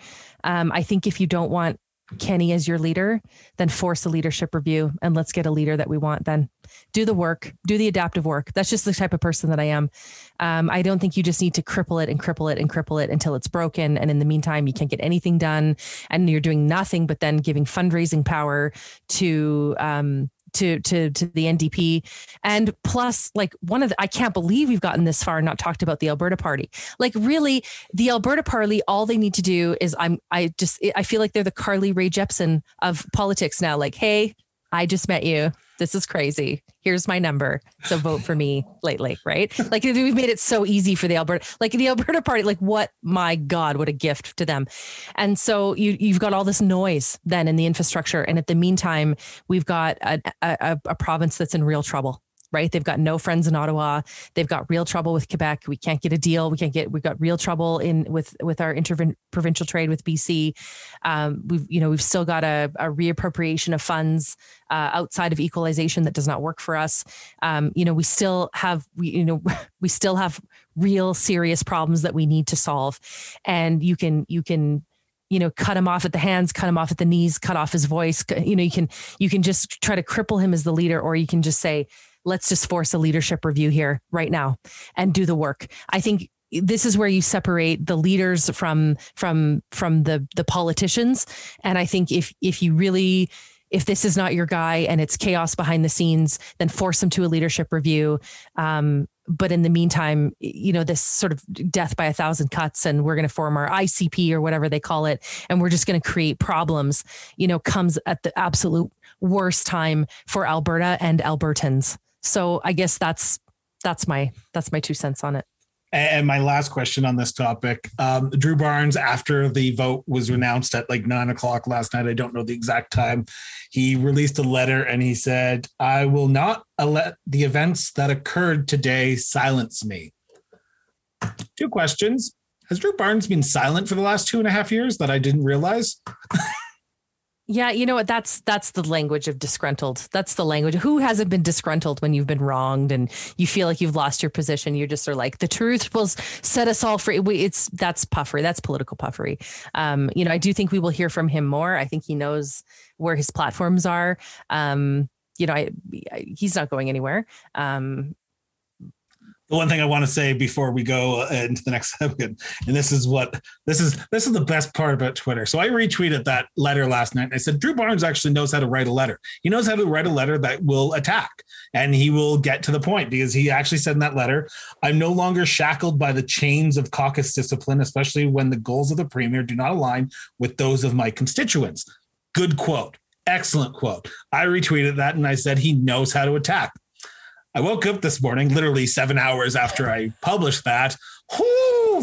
B: Um, I think if you don't want Kenney as your leader, then force a leadership review and let's get a leader that we want. Then do the work, do the adaptive work. That's just the type of person that I am. Um, I don't think you just need to cripple it and cripple it and cripple it until it's broken. And in the meantime, you can't get anything done and you're doing nothing but then giving fundraising power to um, to to to the NDP and plus like one of the I can't believe we've gotten this far and not talked about the Alberta party. Like really the Alberta party all they need to do is I'm I just I feel like they're the Carly Rae Jepsen of politics now like hey I just met you This is crazy. Here's my number. So vote for me lately, right? Like we've made it so easy for the Alberta, like the Alberta Party. Like what? My God, what a gift to them. And so you you've got all this noise then in the infrastructure, and at the meantime, we've got a, a, a province that's in real trouble right? They've got no friends in Ottawa. They've got real trouble with Quebec. We can't get a deal. We can't get. We've got real trouble in with with our interprovincial trade with BC. Um, we've you know we've still got a, a reappropriation of funds uh, outside of equalization that does not work for us. Um, you know we still have we you know we still have real serious problems that we need to solve, and you can you can you know cut him off at the hands cut him off at the knees cut off his voice you know you can you can just try to cripple him as the leader or you can just say let's just force a leadership review here right now and do the work. I think this is where you separate the leaders from from from the the politicians. And i think if if you really if this is not your guy and it's chaos behind the scenes then force them to a leadership review. Um, but in the meantime you know this sort of death by a thousand cuts and we're going to form our icp or whatever they call it and we're just going to create problems you know comes at the absolute worst time for alberta and albertans so I guess that's that's my that's my two cents on it.
A: And my last question on this topic um, Drew Barnes, after the vote was announced at like nine o'clock last night, I don't know the exact time, he released a letter and he said, I will not let the events that occurred today silence me. Two questions. Has Drew Barnes been silent for the last two and a half years that I didn't realize?
B: Yeah, you know what? That's that's the language of disgruntled. That's the language. Who hasn't been disgruntled when you've been wronged and you feel like you've lost your position? You're just are like the truth will set us all free. It's that's puffery. That's political puffery. Um, you know, I do think we will hear from him more. I think he knows where his platforms are. Um, you know, I, I, he's not going anywhere. Um,
A: the one thing I want to say before we go uh, into the next segment, and this is what this is this is the best part about Twitter. So I retweeted that letter last night I said Drew Barnes actually knows how to write a letter. He knows how to write a letter that will attack and he will get to the point because he actually said in that letter, I'm no longer shackled by the chains of caucus discipline, especially when the goals of the premier do not align with those of my constituents. Good quote. Excellent quote. I retweeted that and I said he knows how to attack. I woke up this morning, literally seven hours after I published that. Whoo,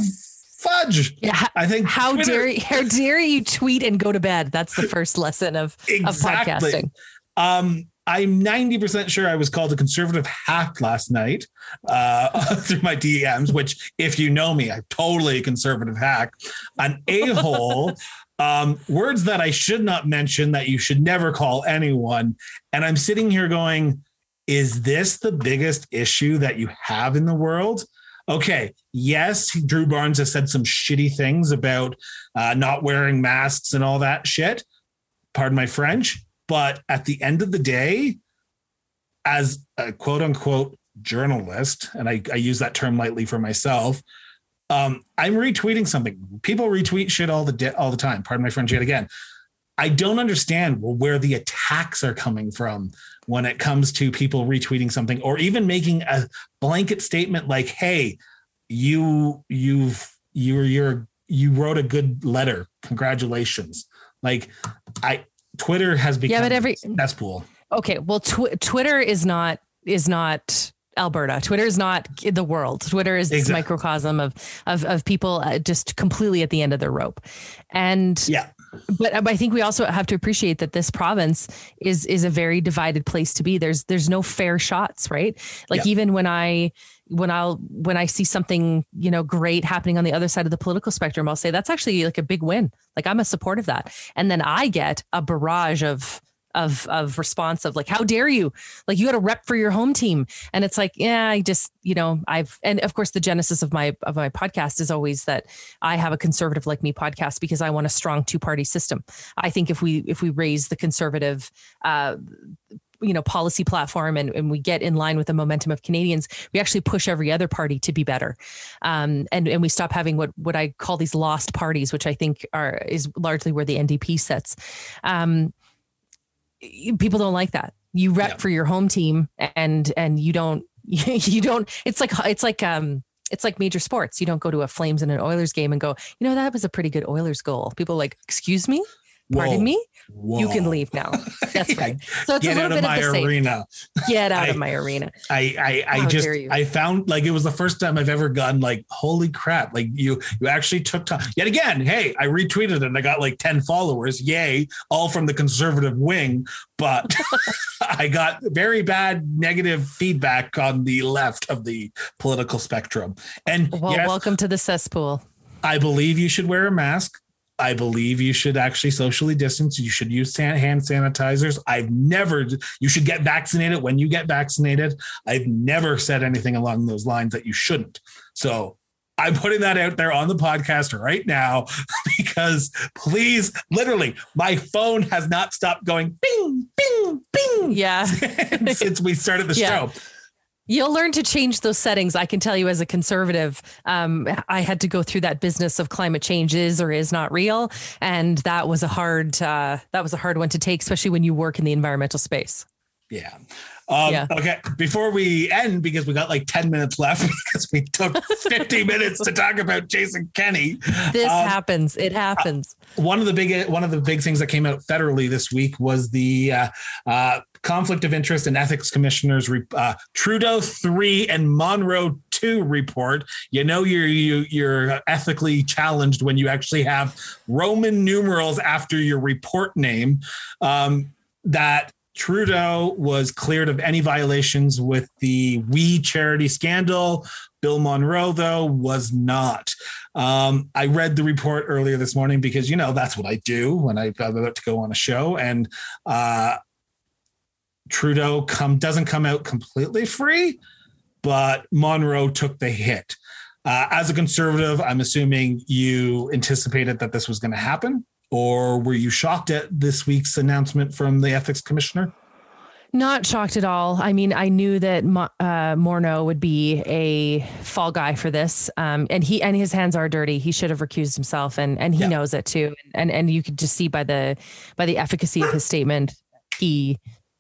A: fudge!
B: Yeah, I think how Twitter, dare you, how dare you tweet and go to bed? That's the first lesson of exactly. of podcasting.
A: Um, I'm 90% sure I was called a conservative hack last night uh, through my DMs, which, if you know me, I'm totally a conservative hack. An a hole, um, words that I should not mention that you should never call anyone. And I'm sitting here going, is this the biggest issue that you have in the world? Okay, yes, Drew Barnes has said some shitty things about uh, not wearing masks and all that shit. Pardon my French. But at the end of the day, as a quote unquote journalist, and I, I use that term lightly for myself, um, I'm retweeting something. People retweet shit all the di- all the time. Pardon my French yet again. I don't understand where the attacks are coming from when it comes to people retweeting something or even making a blanket statement like, "Hey, you you've you're you're you wrote a good letter. Congratulations." Like, I Twitter has become yeah, but every cesspool.
B: Okay, well, tw- Twitter is not is not Alberta. Twitter is not the world. Twitter is this microcosm of of of people uh, just completely at the end of their rope. And
A: yeah, Uh,
B: but I think we also have to appreciate that this province is is a very divided place to be. There's there's no fair shots, right? Like yeah. even when I when I'll when I see something, you know, great happening on the other side of the political spectrum, I'll say that's actually like a big win. Like I'm a support of that. And then I get a barrage of of of response of like how dare you? Like you got to rep for your home team. And it's like yeah i just you know i've and of course the genesis of my of my podcast is always that i have a conservative like me podcast because i want a strong two party system. I think if we if we raise the conservative uh you know policy platform and, and we get in line with the momentum of Canadians, we actually push every other party to be better, um, and and we stop having what what I call these lost parties, which I think are is largely where the NDP sits. Um, people don't like that. You rep yeah. for your home team and and you don't you don't it's like it's like um it's like major sports. You don't go to a Flames and an Oilers game and go, you know, that was a pretty good Oilers goal. People like, excuse me? Pardon
A: Whoa.
B: me? You can leave now. That's right. So it's
A: Get
B: a
A: out
B: little
A: of
B: bit
A: my
B: of the same.
A: arena.
B: Get out
A: I-
B: of my arena.
A: I I, I
B: How
A: just. I found like it was the first time I've ever gotten like holy crap like you you actually took time yet again hey I retweeted it and I got like 10 followers yay all from the conservative wing but I got very bad negative feedback on the left of the political spectrum and
B: Well,
A: yes
B: welcome to the cesspool.
A: I believe you should wear a mask I believe you should actually socially distance. You should use hand sanitizers. I've never, you should get vaccinated when you get vaccinated. I've never said anything along those lines that you shouldn't. So I'm putting that out there on the podcast right now because please, literally, my phone has not stopped going bing, bing, bing
B: Yeah.
A: since we started the
B: Yeah.
A: show.
B: You'll learn to change those settings. I can tell you as a conservative, um, I had to go through that business of climate change is or is not real. And that was a hard, uh, that was a hard one to take, especially when you work in the environmental space.
A: Yeah. Um,
B: Yeah.
A: Okay. Before we end, because we got like 10 minutes left, because we took 50 minutes to talk about Jason Kenney.
B: This
A: Um,
B: happens. It happens.
A: One of the big one of the big things that came out federally this week was the uh, uh, conflict of interest and ethics commissioners uh, Trudeau three and Morneau two report. You know you're you, you're ethically challenged when you actually have Roman numerals after your report name. Um, that Trudeau was cleared of any violations with the We Charity scandal. Bill Morneau, though, was not. Um, I read the report earlier this morning because, you know, that's what I do when I- I'm about to go on a show. And uh, Trudeau come doesn't come out completely free, but Morneau took the hit. Uh, as a conservative, I'm assuming you anticipated that this was going to happen, or were you shocked at this week's announcement from the ethics commissioner?
B: Not shocked at all. I mean, I knew that uh, Morneau would be a fall guy for this, um, and he and his hands are dirty. He should have recused himself, and and he
A: Yeah.
B: knows it too. And and you could just see by the by the efficacy of his statement, he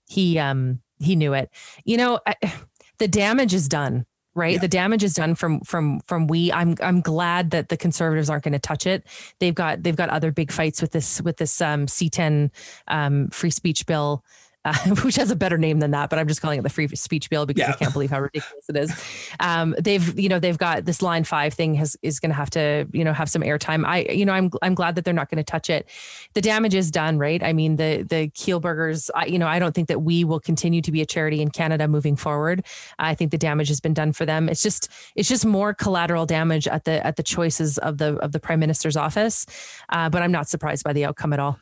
B: he um he knew it. You know, I, the damage is done. Right,
A: Yeah.
B: the damage is done from from from we. I'm I'm glad that the conservatives aren't going to touch it. They've got they've got other big fights with this with this um, C10 um, free speech bill uh, which has a better name than that, but I'm just calling it the free speech bill because
A: Yeah.
B: I can't believe how ridiculous it is. Um, they've, you know, they've got this line five thing has is going to have to, you know, have some airtime. I, you know, I'm I'm glad that they're not going to touch it. The damage is done, right? I mean, the the Kielburgers, I, you know, I don't think that we will continue to be a charity in Canada moving forward. I think the damage has been done for them. It's just it's just more collateral damage at the at the choices of the of the prime minister's office. Uh, but I'm not surprised by the outcome at all.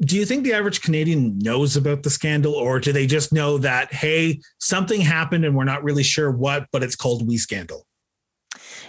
A: Do you think the average Canadian knows about the scandal, or do they just know that hey, something happened and we're not really sure what, but it's called We Scandal?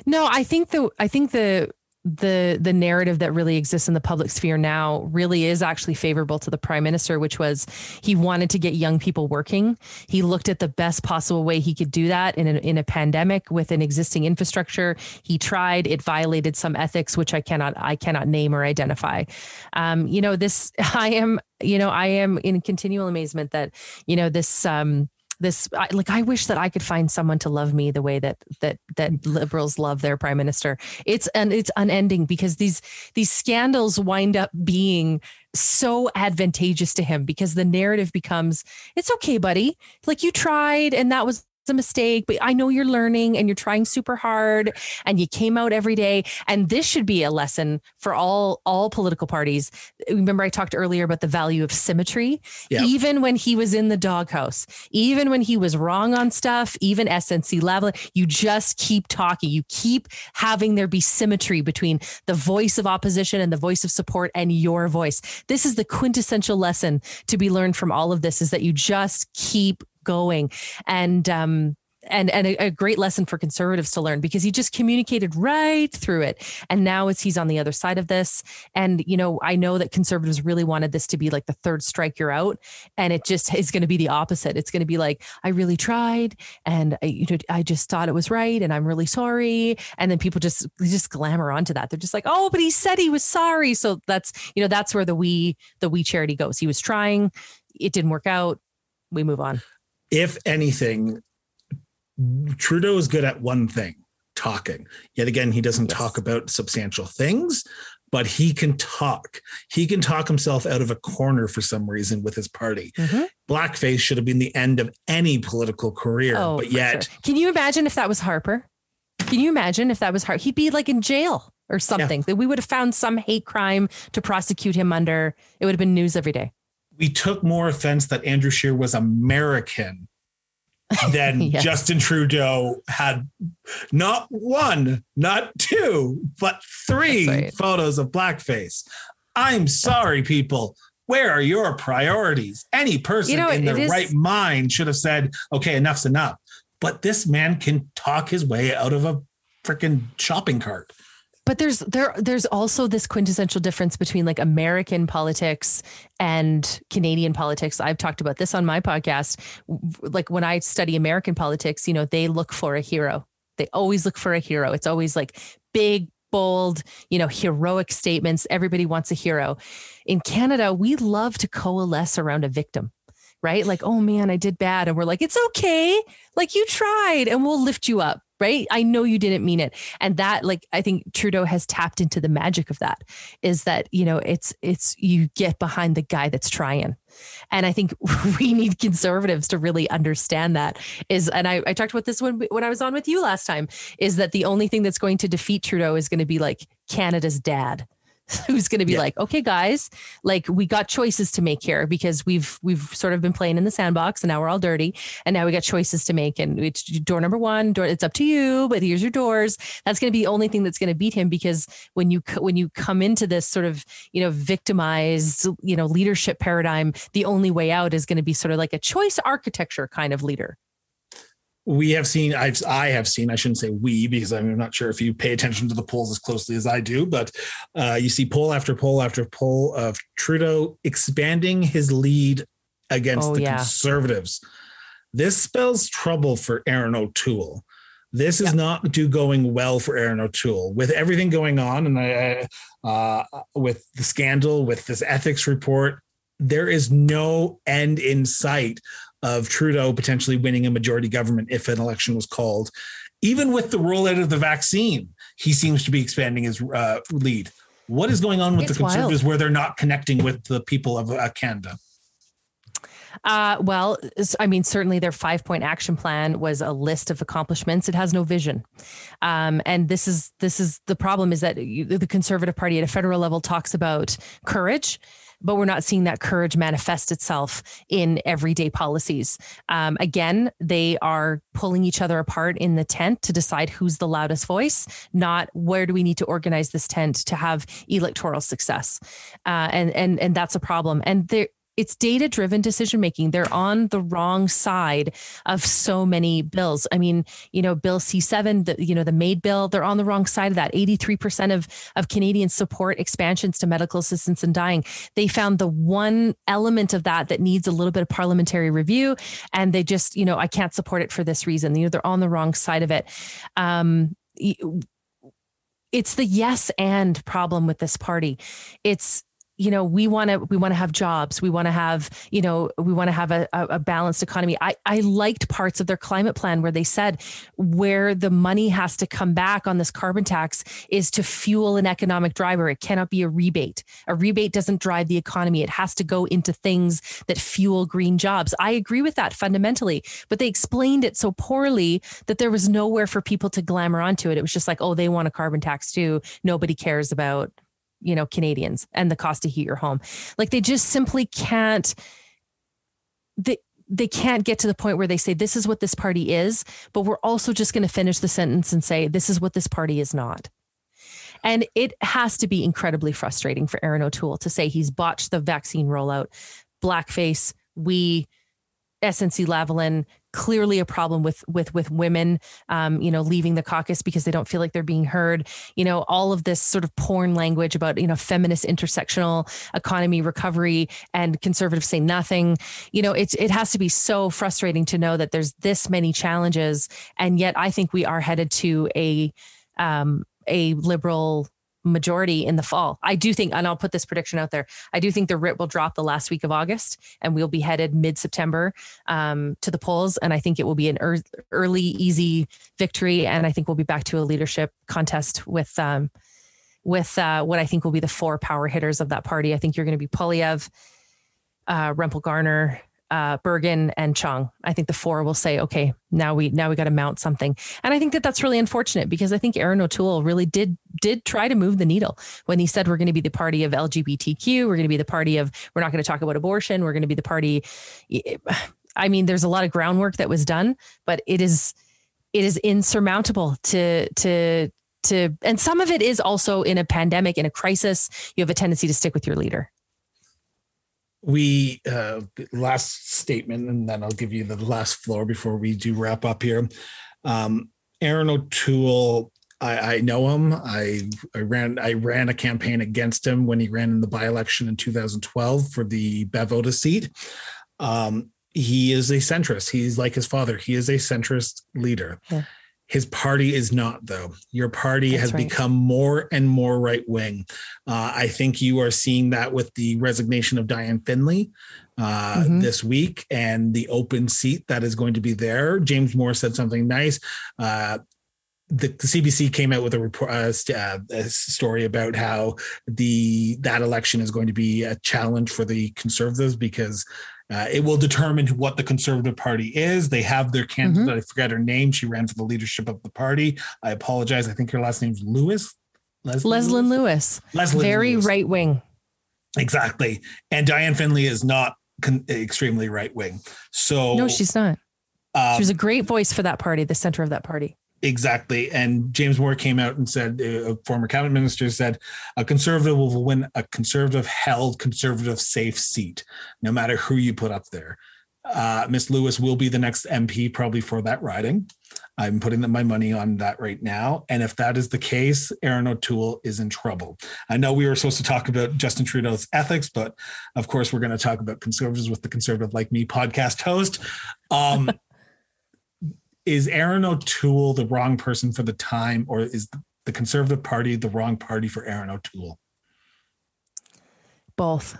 B: No, I think the I think the the the narrative that really exists in the public sphere now really is actually favorable to the prime minister which was he wanted to get young people working. He looked at the best possible way he could do that in a, in a pandemic with an existing infrastructure. He tried it violated some ethics which i cannot i cannot name or identify. Um, you know this i am you know i am in continual amazement that you know this um this I, like i wish that i could find someone to love me the way that that that mm-hmm. liberals love their prime minister. It's and it's unending because these these scandals wind up being so advantageous to him because the narrative becomes it's okay buddy. Like you tried and that was a mistake but i know you're learning and you're trying super hard and you came out every day. And this should be a lesson for all all political parties. Remember i talked earlier about the value of symmetry?
A: Yeah.
B: even when he was in the doghouse even when he was wrong on stuff even SNC Lavalin you just keep talking. You keep having there be symmetry between the voice of opposition and the voice of support and your voice. This is the quintessential lesson to be learned from all of this is that you just keep going. And um and and a, a great lesson for conservatives to learn because he just communicated right through it. And now it's he's on the other side of this and you know i know that conservatives really wanted this to be like the third strike you're out. And it just is going to be the opposite. It's going to be like i really tried and I, you know i just thought it was right and i'm really sorry. And then people just just glamour onto that. They're just like oh but he said he was sorry. So that's you know that's where the we the we charity goes. He was trying. It didn't work out. We move on
A: if anything, Trudeau is good at one thing talking. Yet again, he doesn't
B: Yes.
A: talk about substantial things. but he can talk. He can talk himself out of a corner for some reason with his party. Mm-hmm. Blackface should have been the end of any political career, oh, but yet. Sure.
B: Can you imagine if that was Harper? Can you imagine if that was Harper? He'd be like in jail or something. Yeah. That we would have found some hate crime to prosecute him under. It would have been news every day.
A: We took more offense that Andrew Scheer was American than yes. Justin Trudeau had not one, not two, but three right. photos of blackface. I'm sorry, people. Where are your priorities? Any person you know, in their is... right mind should have said, okay, enough's enough. But this man can talk his way out of a freaking shopping cart
B: but there's there there's also this quintessential difference between like American politics and Canadian politics. I've talked about this on my podcast. Like when I study American politics, you know, they look for a hero. They always look for a hero. It's always like big bold, you know, heroic statements. Everybody wants a hero. In Canada, we love to coalesce around a victim right? Like, oh man, I did bad. And we're like, it's okay. Like you tried and we'll lift you up right? I know you didn't mean it. And that like I think Trudeau has tapped into the magic of that is that, you know, it's it's you get behind the guy that's trying. And I think we need conservatives to really understand that is, and I, I talked about this when when I was on with you last time, is that the only thing that's going to defeat Trudeau is going to be like Canada's dad who's going to be yeah. like, okay, guys, like we got choices to make here because we've we've sort of been playing in the sandbox and now we're all dirty and now we got choices to make and it's door number one, door it's up to you, but here's your doors. That's going to be the only thing that's going to beat him because when you when you come into this sort of you know victimized you know leadership paradigm, the only way out is going to be sort of like a choice architecture kind of leader
A: we have seen I've I have seen I shouldn't say we because I'm not sure if you pay attention to the polls as closely as I do, but uh, you see poll after poll after poll of Trudeau expanding his lead against oh, the yeah. conservatives. This spells trouble for Erin O'Toole. This is yeah. not do going well for Erin O'Toole with everything going on and I, uh, with the scandal with this ethics report. There is no end in sight of Trudeau potentially winning a majority government if an election was called. Even with the rollout of the vaccine, he seems to be expanding his uh, lead. What is going on with it's the Conservatives wild. where they're not connecting with the people of uh, Canada?
B: Uh, well, I mean, certainly their five point action plan was a list of accomplishments. It has no vision, um, and this is this is the problem: is that the Conservative Party at a federal level talks about courage but we're not seeing that courage manifest itself in everyday policies. Um, again, they are pulling each other apart in the tent to decide who's the loudest voice, not where do we need to organize this tent to have electoral success. Uh, and and and that's a problem. And there it's data driven decision making. They're on the wrong side of so many bills. I mean, you know, Bill C7, the, you know, the MAID bill, they're on the wrong side of that. 83% of, of Canadians support expansions to medical assistance in dying. They found the one element of that that needs a little bit of parliamentary review. And they just, you know, I can't support it for this reason. You know, they're on the wrong side of it. Um, it's the yes and problem with this party. It's you know we want to we want to have jobs. We want to have you know we want to have a, a, balanced economy. I i liked parts of their climate plan where they said where the money has to come back on this carbon tax is to fuel an economic driver. It cannot be a rebate. A rebate doesn't drive the economy. It has to go into things that fuel green jobs. I agree with that fundamentally but they explained it so poorly that there was nowhere for people to glamour onto it. It was just like oh they want a carbon tax too. Nobody cares about you know, Canadians and the cost to heat your home. Like they just simply can't they they can't get to the point where they say this is what this party is, but we're also just going to finish the sentence and say this is what this party is not. And it has to be incredibly frustrating for Erin O'Toole to say he's botched the vaccine rollout, blackface, we SNC Lavalin clearly a problem with with with women um, you know leaving the caucus because they don't feel like they're being heard. You know all of this sort of porn language about you know feminist intersectional economy recovery and conservatives say nothing. You know it's it has to be so frustrating to know that there's this many challenges and yet i think we are headed to a um, a liberal majority in the fall. I do think, and I'll put this prediction out there. I do think the writ will drop the last week of August, and we'll be headed mid September um, to the polls. And I think it will be an er- early, easy victory. And I think we'll be back to a leadership contest with um, with uh, what I think will be the four power hitters of that party. I think you're going to be Poilievre, uh, Rempel Garner, uh, Bergen and Chong. I think the four will say, okay, now we now we got to mount something. And I think that that's really unfortunate because I think Erin O'Toole really did did try to move the needle when he said we're going to be the party of LGBTQ, we're going to be the party of we're not going to talk about abortion, we're going to be the party. I mean, there's a lot of groundwork that was done, but it is it is insurmountable to to to and some of it is also in a pandemic in a crisis you have a tendency to stick with your leader
A: we uh, last statement, and then I'll give you the last floor before we do wrap up here. Um, Erin O'Toole, I, I know him. I, I ran I ran a campaign against him when he ran in the by election in 2012 for the Bevota seat. Um, he is a centrist. He's like his father. He is a centrist leader. Yeah. His party is not, though. Your party That's has right. become more and more right wing. Uh, I think you are seeing that with the resignation of Diane Finley uh, mm-hmm. this week and the open seat that is going to be there. James Moore said something nice. Uh, the, the, CBC came out with a report, uh, uh, a story about how the that election is going to be a challenge for the conservatives because uh, it will determine what the Conservative Party is. They have their candidate. Mm-hmm. I forget her name. She ran for the leadership of the party. I apologize. I think her last name's Lewis.
B: Leslie Leslyn Lewis. Leslie Very right wing.
A: Exactly. And Diane Finley is not con- extremely right wing. So
B: no, she's not. Um, she was a great voice for that party, the center of that party.
A: Exactly. And James Moore came out and said, uh, a former cabinet minister said, a conservative will win a conservative held, conservative safe seat, no matter who you put up there. Uh, Miss Lewis will be the next MP probably for that riding. I'm putting my money on that right now. And if that is the case, Erin O'Toole is in trouble. I know we were supposed to talk about Justin Trudeau's ethics, but of course, we're going to talk about conservatives with the Conservative Like Me podcast host. Um, is Erin O'Toole the wrong person for the time, or is the Conservative Party the wrong party for Erin O'Toole?
B: Both.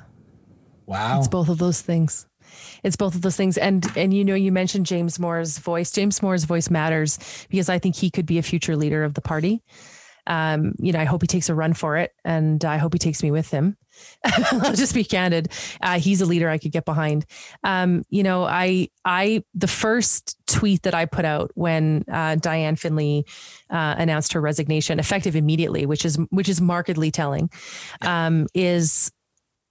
A: Wow.
B: It's both of those things. It's both of those things. And and you know, you mentioned James Moore's voice. James Moore's voice matters because I think he could be a future leader of the party um, you know, I hope he takes a run for it and I hope he takes me with him. I'll just be candid. Uh, he's a leader I could get behind. Um, you know, I, I, the first tweet that I put out when uh, Diane Finley uh, announced her resignation, effective immediately, which is which is markedly telling, um, is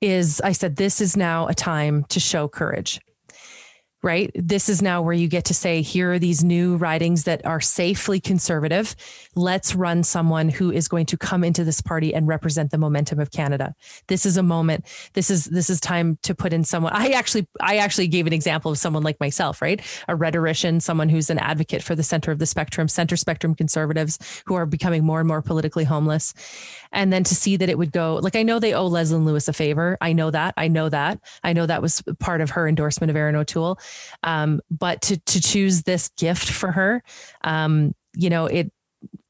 B: is I said this is now a time to show courage right? This is now where you get to say, here are these new writings that are safely conservative. Let's run someone who is going to come into this party and represent the momentum of Canada. This is a moment. This is this is time to put in someone. I actually I actually gave an example of someone like myself, right? A rhetorician, someone who's an advocate for the center of the spectrum, center spectrum conservatives who are becoming more and more politically homeless. And then to see that it would go like I know they owe Leslyn Lewis a favor. I know that. I know that. I know that was part of her endorsement of Erin O'Toole um, but to to choose this gift for her, um, you know, it,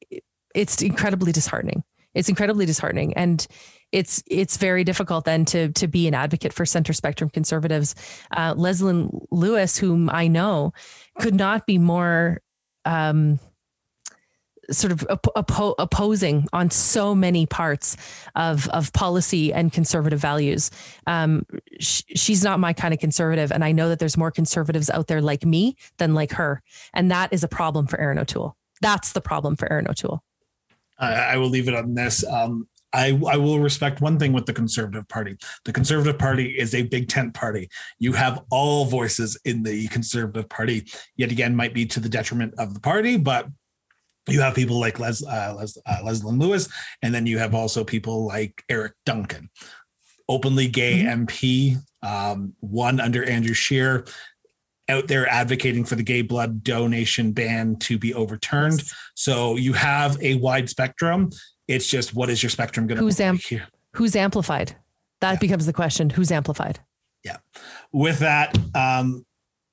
B: it it's incredibly disheartening. It's incredibly disheartening, and it's it's very difficult then to to be an advocate for center spectrum conservatives. Uh, Leslyn Lewis, whom I know, could not be more um, sort of oppo- opposing on so many parts of of policy and conservative values. Um, sh- she's not my kind of conservative, and I know that there's more conservatives out there like me than like her, and that is a problem for Erin O'Toole. That's the problem for Erin O'Toole.
A: I, I will leave it on this. Um, I, I will respect one thing with the Conservative Party. The Conservative Party is a big tent party. You have all voices in the Conservative Party. Yet again, might be to the detriment of the party, but you have people like Les, uh, Les, uh, Lewis, and then you have also people like Eric Duncan, openly gay mm-hmm. MP, um, one under Andrew Scheer, out there advocating for the gay blood donation ban to be overturned. Yes. So you have a wide spectrum. It's just what is your spectrum going to
B: who's amp- here? Who's amplified? That yeah. becomes the question. Who's amplified?
A: Yeah. With that, um,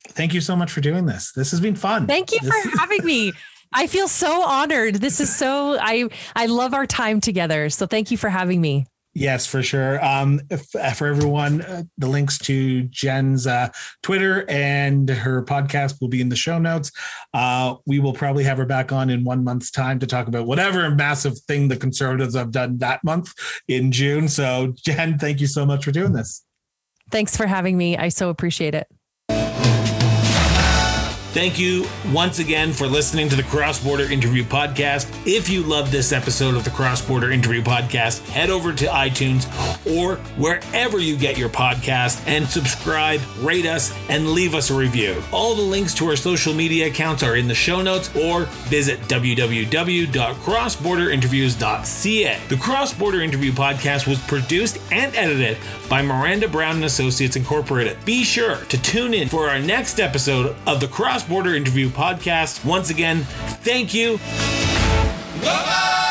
A: thank you so much for doing this. This has been fun.
B: Thank you
A: this-
B: for having me. I feel so honored. This is so I I love our time together. So thank you for having me.
A: Yes, for sure. Um, if, uh, for everyone, uh, the links to Jen's uh, Twitter and her podcast will be in the show notes. Uh, we will probably have her back on in one month's time to talk about whatever massive thing the conservatives have done that month in June. So, Jen, thank you so much for doing this.
B: Thanks for having me. I so appreciate it.
A: Thank you once again for listening to the Cross Border Interview Podcast. If you love this episode of the Cross Border Interview Podcast, head over to iTunes or wherever you get your podcast and subscribe, rate us, and leave us a review. All the links to our social media accounts are in the show notes or visit www.crossborderinterviews.ca. The Cross Border Interview Podcast was produced and edited by Miranda Brown and Associates Incorporated. Be sure to tune in for our next episode of the Border Interview Podcast. Once again, thank you. Bye-bye.